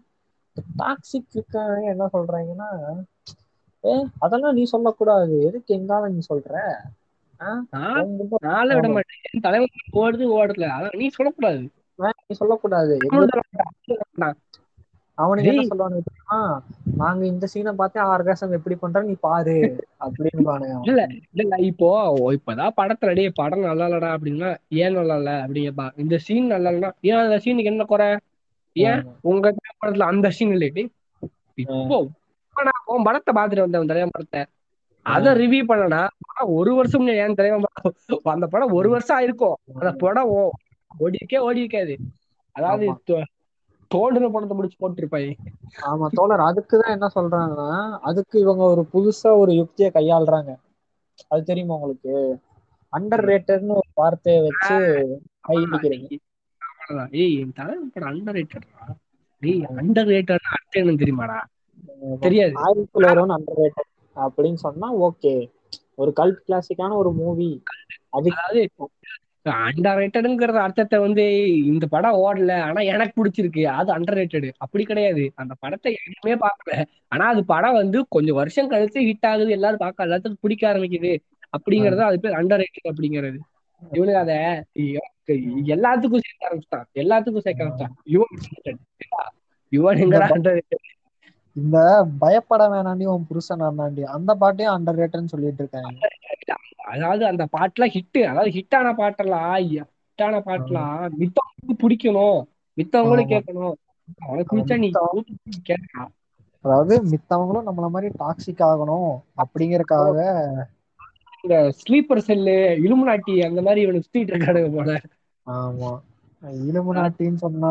டாக்ஸிக் இருக்காங்க என்ன சொல்றாங்கன்னா ஏ அதெல்லாம் நீ சொல்லக்கூடாது. எதுக்கு எங்கால நீ சொல்ற? நாள விட மாட்டேன். என் தலைவன் ஓடுது. ஓடுதுல அதான் நீ சொல்லக்கூடாது. நீ சொல்லக்கூடாது. அவனுக்கு என்ன தெரியுமா? நாங்க இந்த சீனை பார்த்து ஆர்காசம் எப்படி பண்ற நீ பாரு அப்படின்னு இல்ல இல்ல இப்போ இப்பதான் படத்துல டேய் படம் நல்லா இல்லடா அப்படின்னா ஏன் நல்லா இல்ல அப்படிங்கப்பா இந்த சீன் நல்லா இல்லைன்னா ஏன் அந்த சீனுக்கு என்ன குறை? ஏன் உங்க படத்துல அந்த சீன் இல்லை டேய். இப்போ உன் படத்தை பாத்துட்டு வந்தேன் தலைவன் படத்தை. அத ரிவ்யூ பண்ணனா ஒரு வருஷம் ஏன் தலைவன் படம்? அந்த படம் ஒரு வருஷம் ஆயிருக்கும். அந்த படம் ஓ- ஓடி இருக்கே ஓடி இருக்காது அதாவது ஆமா. தோ- தோண்டுன படத்தை முடிச்சு போட்டிருப்பாய். ஆமா தோழர் அதுக்குதான் என்ன சொல்றாங்கன்னா அதுக்கு இவங்க ஒரு புதுசா ஒரு யுக்தியை கையாளுறாங்க. அது தெரியுமா உங்களுக்கு? அண்டர் ரேட்டட்னு ஒரு வார்த்தையை வச்சு கை இடிக்கிறது. அவ்வளவுதான். ஏய் என் தலைவன் படம் அண்டர் ரேட்டடா டேய் அண்டர் ரேட்டட் அர்த்தம் என்னன்னு தெரியுமாடா? தெரியாது. ஆயிரத்துல வரும்னு அண்டர் ரேட்டட் அப்படின்னு சொன்னா ஓகே ஒரு கல்ட் கிளாசிக்கான ஒரு மூவி அதாவது அண்டர் ரேட்டடுங்கிற அர்த்தத்தை வந்து இந்த படம் ஓடல. ஆனா எனக்கு பிடிச்சிருக்கு. அது அண்டர் ரேட்டடு அப்படி கிடையாது. அந்த படத்தை யாருமே பார்க்கல. ஆனா அது படம் வந்து கொஞ்சம் வருஷம் கழிச்சு ஹிட் ஆகுது. எல்லாரும் பார்க்க எல்லாத்துக்கும் பிடிக்க ஆரம்பிக்குது. அப்படிங்கறது அது பேர் அண்டர் ரேட்டட் அப்படிங்கிறது. இவனுக்கு அத எல்லாத்துக்கும் சேர்க்க ஆரம்பிச்சிட்டான். எல்லாத்துக்கும் சேர்க்க ஆரம்பிச்சான் யுவன் எங்கடா அண்டர் ரேட்டட் இந்த பயப்பட வேணாண்டி உன் புருஷன் அண்ணாண்டி அந்த பாட்டையும் அண்டர் ரேட்டட்னு சொல்லிட்டு இருக்காங்க. அதாவது அந்த பாட்டுலாம் ஹிட் அதாவது ஹிட்டான பாட்டெல்லாம் ஹிட்டான பாட்டுலாம் மித்தவங்களுக்கு பிடிக்கணும். மித்தவங்களும். கேட்கணும். அவனுக்கு பிடிச்சா நீ கேட்கலாம். அதாவது மித்தவங்களும் நம்மள மாதிரி டாக்ஸிக் ஆகணும் அப்படிங்கறக்காக இந்த ஸ்லீப்பர் செல்லு இலுமினாட்டி அந்த மாதிரி இவனுக்கு சுத்திட்டு இருக்கானுங்க போல. ஆமா. இலுமினாட்டின்னு சொன்னா.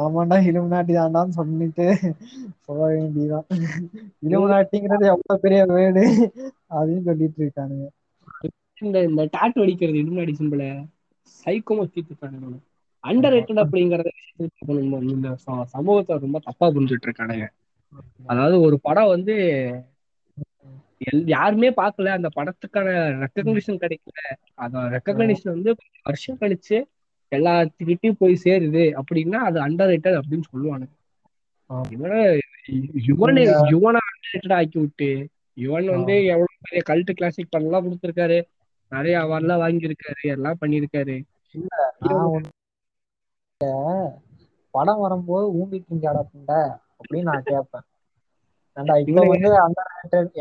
ஆமாண்டா இலுமினாட்டி தாண்டான்னு சொல்லிட்டு போக வேண்டியதான் இலுமினாட்டிங்கிறது எவ்வளவு பெரிய வேடு அதையும் சொல்லிட்டு இருக்கானுங்க. இந்த இந்த டாட்டு அடிக்கிறது இலுமினாட்டி சிம்பிள சைக்கோமா சுத்திட்டு இருக்கானுங்க அண்டர் ரேட்டட் அப்படிங்கறத இந்த சமூகத்தை ரொம்ப தப்பா புரிஞ்சுட்டு இருக்கானுங்க. அதாவது ஒரு படம் வந்து யாருமே பார்க்கல. அந்த படத்துக்கான ரெக்கக்னிஷன் கிடைக்கல. அந்த ரெக்கக்னிஷன் வந்து வருஷம் கழிச்சு எல்லாத்துக்கிட்டையும் போய் சேருது அப்படின்னா அது அண்டர் ரேட்டட் அப்படின்னு சொல்லுவானுங்க. யுவனை யுவனை அண்டர் ரேட்டட் ஆக்கி விட்டு யுவன் வந்து எவ்வளவு பெரிய கல்ட் கிளாசிக் படம்லாம் கொடுத்திருக்காரு. நிறைய அவார்ட்லாம் வாங்கியிருக்காரு எல்லாம் பண்ணியிருக்காரு. படம் வரும்போது ஊம்பி திங்காடா புண்டை அப்படின்னு நான் கேட்பேன். ஏன்டா இப்ப வந்து அந்த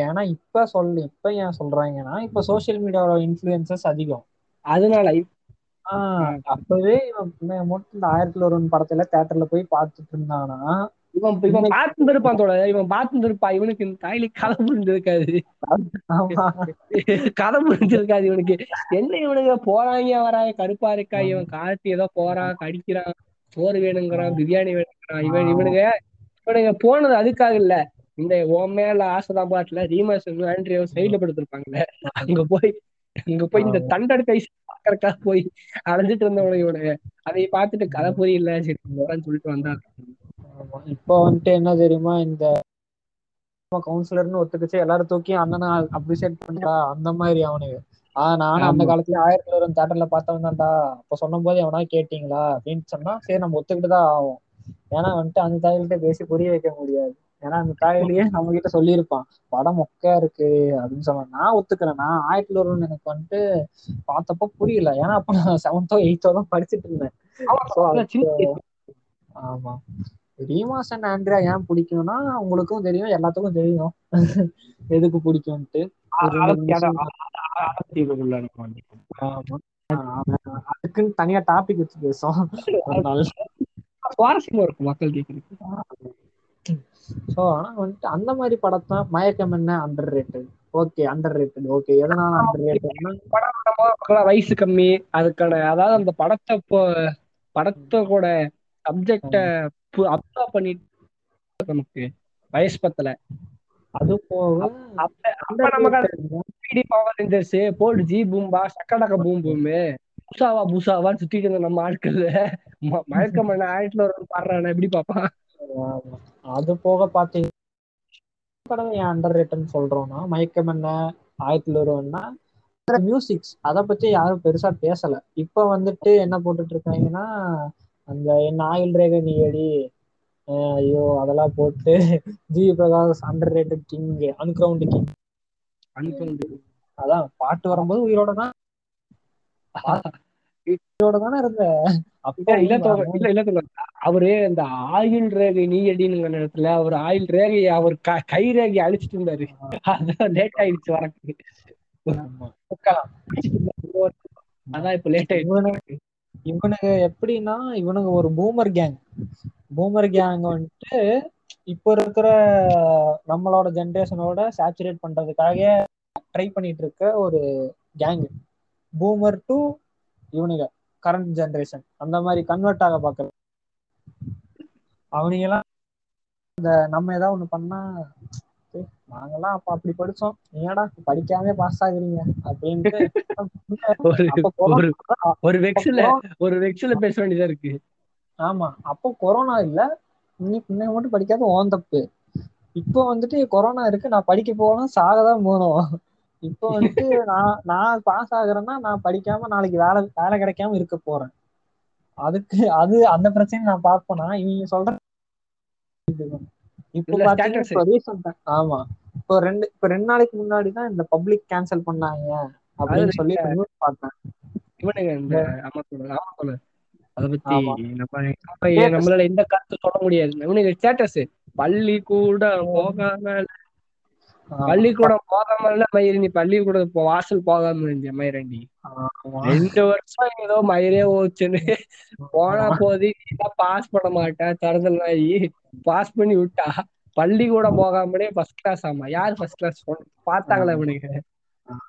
ஏன்னா இப்ப சொல்லு இப்ப ஏன் சொல்றாங்கன்னா இப்ப சோசியல் மீடியாவோட இன்ஃபுளுசஸ் அதிகம். அதனால அப்பவே இவன் இந்த ஆயிரத்துல ஒரு படத்துல தியேட்டர்ல போய் பார்த்துட்டு இருந்தானா? இவன் இவன் பார்த்து இருப்பான் தோட இவன் பார்த்து இருப்பான் இவனுக்கு இந்த தாயில கதை புரிஞ்சிருக்காது கதை புரிஞ்சிருக்காது இவனுக்கு. என்ன இவனுங்க? போறாங்க வராங்க கருப்பா இருக்கா? இவன் கார்த்தி ஏதோ போறான் கடிக்கிறான் சோறு வேணுங்கிறான் பிரியாணி வேணுங்கிறான் இவன் இவனுங்க இவனுங்க போனது அதுக்காக இல்ல. இந்த உன் மேல ஆசைதான் பாட்டுல. ரீமாஸ் ஆண்ட்ரியோ சைட்ல படுத்திருப்பாங்கல்ல. அங்க போய் அங்க போய் இந்த தண்டர் கை பாக்கறதுக்காக போய் அலைஞ்சிட்டு இவனுங்க அதை பார்த்துட்டு கதை புரியல. சரி சொல்லிட்டு ஆமா. இப்போ வந்துட்டு என்ன தெரியுமா இந்த கவுன்சிலர்னு ஒத்துக்கிச்சு. எல்லாரும் தூக்கி அண்ணனை அப்ரிசியேட் பண்றா அந்த மாதிரி அவனுக்கு ஆஹ் நானும் அந்த. காலத்துல ஆயிரத்தி ஒரு தேட்டர்ல பார்த்தவன் தான்டா. அப்ப சொன்னும் போது எவனா கேட்டீங்களா? அப்படின்னு சொன்னா சரி நம்ம ஒத்துக்கிட்டு தான் ஆகும் ஏன்னா வந்துட்டு அந்த தாயில்கிட்ட பேசி புரிய வைக்க முடியாது. ஏன்னா அந்த தாயிலேயே நம்ம கிட்ட சொல்லியிருப்பான். படம் மொக்கையா இருக்கு அப்படின்னு சொன்னான் நான் ஒத்துக்கிறேன் நான் ஆயிரத்தி ஒரு எனக்கு வந்துட்டு பார்த்தப்போ புரியல. ஏன்னா அப்ப நான் செவன்த்தோ எயித்தோ தான் படிச்சுட்டு இருந்தேன். ஆமா, ரீமாஸ் அண்ட் ஆண்ட்ரியா ஏன் பிடிக்கும்னா உங்களுக்கும் தெரியும் எல்லாத்துக்கும் தெரியும். எதுக்கு பிடிக்கும்ட்டு அதுக்குன்னு தனியா டாபிக் வச்சு சுவாரஸ்யமா இருக்கும் மக்கள் கேட்கறதுக்கு. சோ ஆனா வந்துட்டு அந்த மாதிரி படத்தை மயக்கம் என்ன? Underrated okay underrated okay எதனால அண்டர் ரேட்டட்னா படம் வயசு கம்மி. அதுக்கான அதாவது அந்த படத்தை இப்போ படத்தோட சப்ஜெக்ட அப்சர்வ் பண்ணிட்டு நமக்கு வயசு பத்தல. அது போக போடு ஜி பூம்பா சக்கடக்க பூம் பூமு புசாவா புசாவான்னு சுத்திட்டு இருந்த நம்ம ஆட்கள் மயக்கம் பண்ண ஆயிரத்துல ஒரு பாடுறான எப்படி பாப்பான். அது போக பாத்தீங்க படம் ஏன் அண்டர் ரேட்டட்னு சொல்றோம்னா மயக்கம் என்ன ஆயிரத்துல ஒருவன்னா மியூசிக்ஸ் அத பத்தி யாரும் பெருசா பேசல. இப்ப வந்துட்டு என்ன போட்டுட்டு இருக்காங்கன்னா அந்த என்ன ஆயுள் ரேகை நீ அடி ஐயோ அதெல்லாம் போட்டு G Prakash underrated king underground king அனுப்பி அதான் பாட்டு வரும்போது உயிரோட தான். உயிரோட தானே இருந்த? அப்ப இல்ல இல்ல இல்ல. அவரு இந்த ஆயுள் ரேகை நீ அடினுங்க நேரத்துல அவர் ஆயுள் ரேகையை அவர் க- ரேகையை அழிச்சிட்டு இருந்தாரு. அதான் லேட் ஆயிடுச்சு வரக்கு. அதான் இப்ப லேட் ஆயிடுச்சு. எப்படின்னா இவனுங்க ஒரு பூமர் கேங் பூமர் கேங் வந்துட்டு இப்போ இருக்கிற நம்மளோட ஜென்ரேஷனோட சேச்சுரேட் பண்றதுக்காக ட்ரை பண்ணிட்டு இருக்க ஒரு கேங் பூமர் டு இவனுங்க கரண்ட் ஜென்ரேஷன் அந்த மாதிரி கன்வெர்ட் ஆக பாக்குறது அவனுங்க எல்லாம் இந்த நம்ம ஏதாவது ஒண்ணு பண்ணா "ஏய், நாங்கெல்லாம் அப்ப அப்படி படிச்சோம். ஏடா படிக்காம பாஸ் ஆகுறீங்க? அப்படின்ட்டு ஒரு வெக்ஸ்ல ஒரு வெக்ஸ்ல பேச வேண்டியதா இருக்கு. ஆமா அப்போ கொரோனா இல்ல. நீ பின்ன மட்டும் படிக்காத ஓன் தப்பு. இப்போ வந்துட்டு கொரோனா இருக்கு. நான் படிக்க போகணும் சாகதான் போகணும். இப்போ வந்துட்டு நான் நான் பாஸ் ஆகுறேன்னா நான் படிக்காம நாளைக்கு வேலை வேலை கிடைக்காம இருக்க போறேன். அதுக்கு அது அந்த பிரச்சனை நான் பார்ப்பேனா? இவங்க சொல்ற இப்போ பாத்தீங்கன்னா ஆமா. இப்போ ரெண்டு இப்போ ரெண்டு நாளைக்கு முன்னாடி தான் இந்த பப்ளிக் கேன்சல் பண்ணாங்க அப்படின்னு சொல்லி பார்த்தேன். இவனுங்க இந்த ஆமா தோழர், ஆமா தோழர். அத பத்தி ஆமா. நம்ம நம்ம நம்மளால எந்த கருத்து சொல்ல முடியாது. இவனுங்க ஸ்டேட்டஸ் பள்ளிக்கூடம் போகாம ஆமா. பள்ளிக்கூடம் போகாம மயிரி நீ பள்ளிக்கூடம் போ- வாசல் போகாம இருந்தியா மயிரண்டி. ரெண்டு வருஷம் ஏதோ மயிரே ஓச்சுன்னு போனா போது பாஸ் பண்ண மாட்டேன் தரதல் நாயி. பாஸ் பண்ணி விட்டா பள்ளிக்கூடம் போகாமலே ஃபர்ஸ்ட் கிளாஸ் ஆமா. யார் ஃபர்ஸ்ட் கிளாஸ் பார்த்தாங்களா இவனுங்க?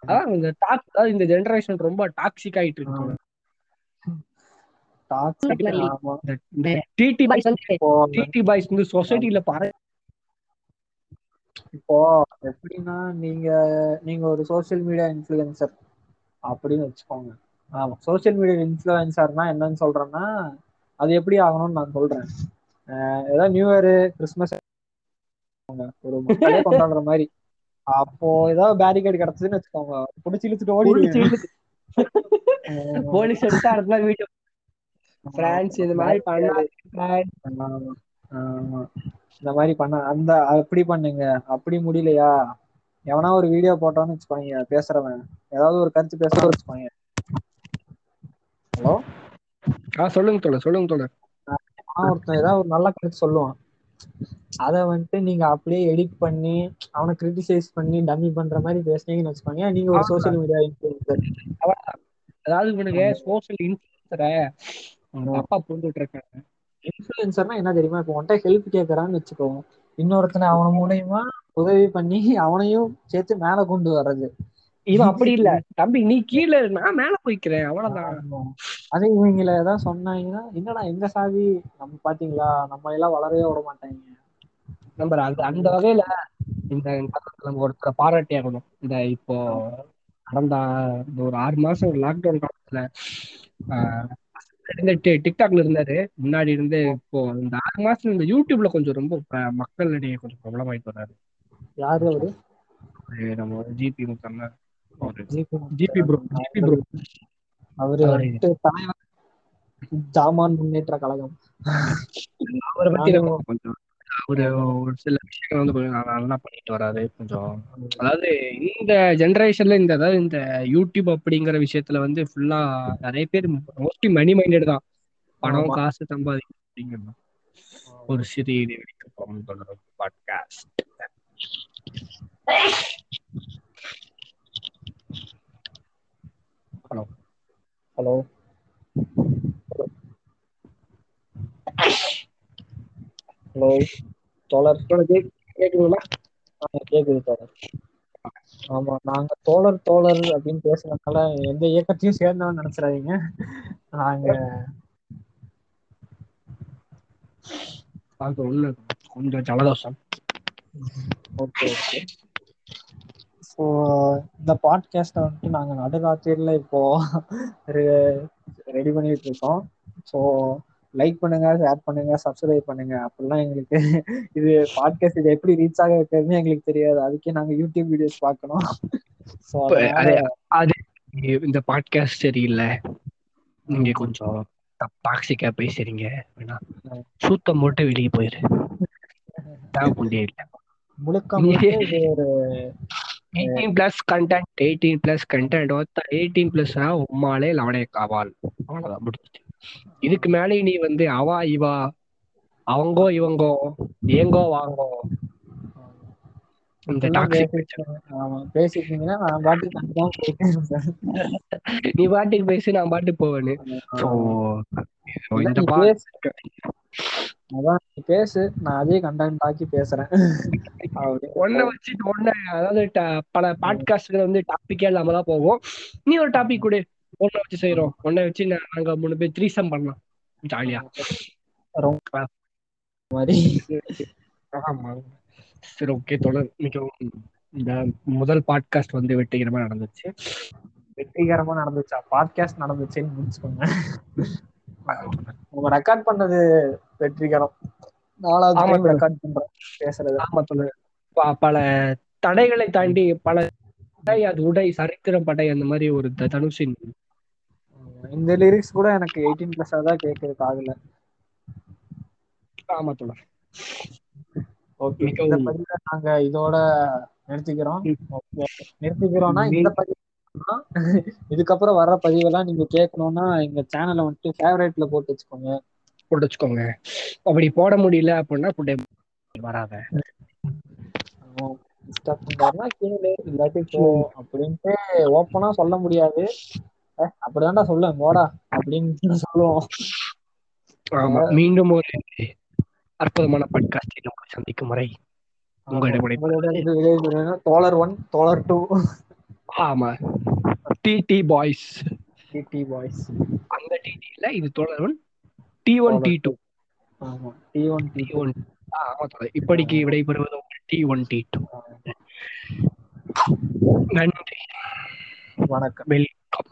அதான் இந்த டாக் இந்த ஜெனரேஷன் ரொம்ப டாக்ஸிக் ஆயிட்டு இருக்கு. டிடி பாய்ஸ் இப்போ டிடி பாய்ஸ் வந்து சொசைட்டில பாரு இப்போ எப்படின்னா நீங்க நீங்க ஒரு சோஷியல் மீடியா இன்ஃப்ளூயன்சர் அப்படின்னு வச்சுக்கோங்க. ஆமா சோஷியல் மீடியா இன்ஃப்ளூயன்சர்னா என்னன்னு சொல்றேன்னா அது எப்படி ஆகணும்னு நான் சொல்றேன். ஏதாவது நியூ இயர் கிறிஸ்மஸ் ஒரு மக்களே கொண்டாடுற மாதிரி. அப்போ ஏதாவது பேரிகேட் கிடைச்சதுன்னு வச்சுக்கோங்க. புடிச்சு இழுத்துட்டு ஓடிடுவேன் போலீஸ் எடுத்தா வீட்டு பிரான்ஸ் இது மாதிரி ஆமா. இந்த மாதிரி பண்ண அந்த அப்படி பண்ணுங்க. அப்படி முடியலையா? எவனா ஒரு வீடியோ போட்டோன்னு வச்சுக்கோங்க பேசுறவன். ஏதாவது ஒரு கருத்து பேசுற வச்சுக்கோங்க. ஹலோ? ஆ சொல்லுங்க தோழர் சொல்லுங்க தோழர். ஒருத்தன் ஏதாவது ஒரு நல்ல கருத்து சொல்லுவான். அத வந்துட்டு நீங்க அப்படியே எடிட் பண்ணி அவனை கிரிட்டிசைஸ் பண்ணி டம்மி பண்ற மாதிரி பேசுனீங்கன்னு வச்சுக்கோங்க. நீங்க ஒரு சோஷியல் மீடியா இன்ஃபுளுசர் அதாவது இவனுக்கு சோசியல் இன்ஃபுளுசரை தப்பா புரிஞ்சுட்டு இருக்காங்க. இன்ஃபுளுசர்னா என்ன தெரியுமா? இப்போ உன்கிட்ட ஹெல்ப் கேட்கறான்னு வச்சுக்கோ. இன்னொருத்தனை அவன் மூலியமா உதவி பண்ணி அவனையும் சேர்த்து மேல கொண்டு வர்றது. இவன் அப்படி இல்ல. தம்பி நீ கீழே நான் மேல போய்க்கிறேன். அவ்வளவுதான். அதே இவங்கள ஏதாவது சொன்னாங்கன்னா என்னடா எங்க சாதி? நம்ம பாத்தீங்களா? நம்ம எல்லாம் வளரவே விட மாட்டாங்க. நம்ம அது அந்த வகையில இந்த நம்ம ஒருத்தரை பாராட்டி ஆகணும். இந்த இப்போ கடந்த இந்த ஒரு ஆறு மாசம் லாக்டவுன் காலத்துல டி- டிக்டாக்ல இருந்தாரு. முன்னாடி இருந்து இப்போ இந்த ஆறு மாசம் இந்த யூடியூப்ல கொஞ்சம் ரொம்ப மக்களிடையே கொஞ்சம் பிரபலம் ஆயிட்டு வர்றாரு யாரு அவரு? நம்ம ஜிபி ஒரு ஜிபி ப்ரோ ஜிபி ப்ரோ அவரு ஜாமான் முன்னேற்ற கழகம். அவரை பத்தி கொஞ்சம் அவரு ஒரு சில விஷயங்கள் வந்து கொஞ்சம் நல்லா பண்ணிட்டு வராரு கொஞ்சம். அதாவது இந்த ஜெனரேஷன்ல இந்த அதாவது இந்த யூடியூப் அப்படிங்கிற விஷயத்துல வந்து ஃபுல்லா நிறைய பேர் மோஸ்ட்லி மணி மைண்டட் தான். பணம். காசு சம்பாதிக்கணும் அப்படிங்கிறது ஒரு சிறிய பாட்காஸ்ட் ஹலோ ஹலோ ஹலோ தோழர். கேக்குதுங்களா? கேக்குது தோழர். ஆமா நாங்க தோழர் தோழர் அப்படின்னு பேசுறதுனால எந்த இயக்கத்தையும் சேர்ந்தவன் நினைச்சிடாதீங்க. நாங்க அது ஒண்ணு கொஞ்சம் ஜலதோஷம். Okay okay. ஸோ இந்த பாட்காஸ்ட்டை வந்துட்டு நாங்கள் நடுராத்திரியில் இப்போ ரெடி பண்ணிட்டு இருக்கோம். ஸோ லைக் பண்ணுங்க ஷேர் பண்ணுங்க சப்ஸ்கிரைப் பண்ணுங்க. அப்படிலாம் எங்களுக்கு இது பாட்காஸ்ட் இது எப்படி ரீச் ஆக வைக்கிறதுன்னு எங்களுக்கு தெரியாது. அதுக்கே நாங்கள் யூடியூப் வீடியோஸ் பார்க்கணும். அது இந்த பாட்காஸ்ட் சரியில்லை. நீங்க கொஞ்சம் டாக்ஸிக்கா பேசுறீங்க வேணா சூத்தம் போட்டு வெளியே போயிரு. தேவைப்பண்டே இல்லை. முழுக்க இது ஒரு eighteen plus content eighteen plus content eighteen plus உம்மாலே லவனே காவால். அவ்வளவுதான் முடிஞ்சுச்சு. இதுக்கு மேலே நீ வந்து அவா இவா அவங்கோ இவங்கோ ஏங்கோ வாங்கோ. இந்த பேசிட்டீங்கன்னா நான் பாட்டுக்கு. நீ பாட்டுக்கு பேசி நான் பாட்டுக்கு போவேன்னு. அதான் பேசு. நான் அதே கண்டென்ட் ஆக்கி பேசுறேன். ஒன்ன வச்சுட்டு ஒன்ன அதாவது பல பாட்காஸ்ட்கள் வந்து டாபிக்கே இல்லாம தான் போகும். நீ ஒரு டாபிக் கொடு. ஒன்ன வச்சு செய்யறோம் ஒன்ன வச்சு நாங்க மூணு பேர் த்ரீசம் பண்ணலாம். ஜாலியா ரொம்ப மாதிரி ஆமா. சரி ஓகே தொடர். மிகவும் இந்த முதல் பாட்காஸ்ட் வந்து வெற்றிகரமா நடந்துச்சு. வெற்றிகரமா நடந்துச்சா? பாட்காஸ்ட் நடந்துச்சுன்னு முடிச்சுக்கோங்க. நம்ம ரெக்கார்ட் பண்ணது வெற்றிகரம். நாலாவது ரெக்கார்ட் பண்றோம். பேசுறது. ஆமா தொடர் பல தடைகளை தாண்டி பல அது உடை சரித்திரம் படை அந்த மாதிரி ஒரு தனுஷின் இந்த லிரிக்ஸ் கூட எனக்கு எயிட்டீன் பிளஸ் தான் கேட்குது காதுல ஆமா ஓகே இந்த நாங்க இதோட நிறுத்திக்கிறோம். நிறுத்திக்கிறோம்னா இந்த பதிவு இதுக்கப்புறம் வர்ற பதிவெல்லாம் நீங்க கேட்கணும்னா எங்க சேனலை வந்துட்டு ஃபேவரேட்ல போட்டு வச்சுக்கோங்க. போட்டு வச்சுக்கோங்க. அப்படி போட முடியல அப்படின்னா புட்டை வராத. இல்லாட்டி போ அப்படின்ட்டு ஓப்பனா சொல்ல முடியாது. அப்படிதான்டா சொல்லுவேன் போடா அப்படின்னு சொல்லுவோம். ஆமா மீண்டும் ஒரு அற்புதமான பாட்காஸ்டில் உங்களை சந்திக்கும் முறை உங்களிடம் உங்களோட இது விடைபெறுவது தோழர் ஒன் தோழர் டூ. ஆமா டிடி பாய்ஸ் டிடி பாய்ஸ் அந்த டிடி இல்ல இது தொடர்வன் டி ஒன் டி டூ. ஆமா டி ஒன் டி ஒன் ஆமா இப்படிக்கு விடைபெறுவது உங்கள் டி ஒன் டி டூ நன்றி. வணக்கம். வெல்கம்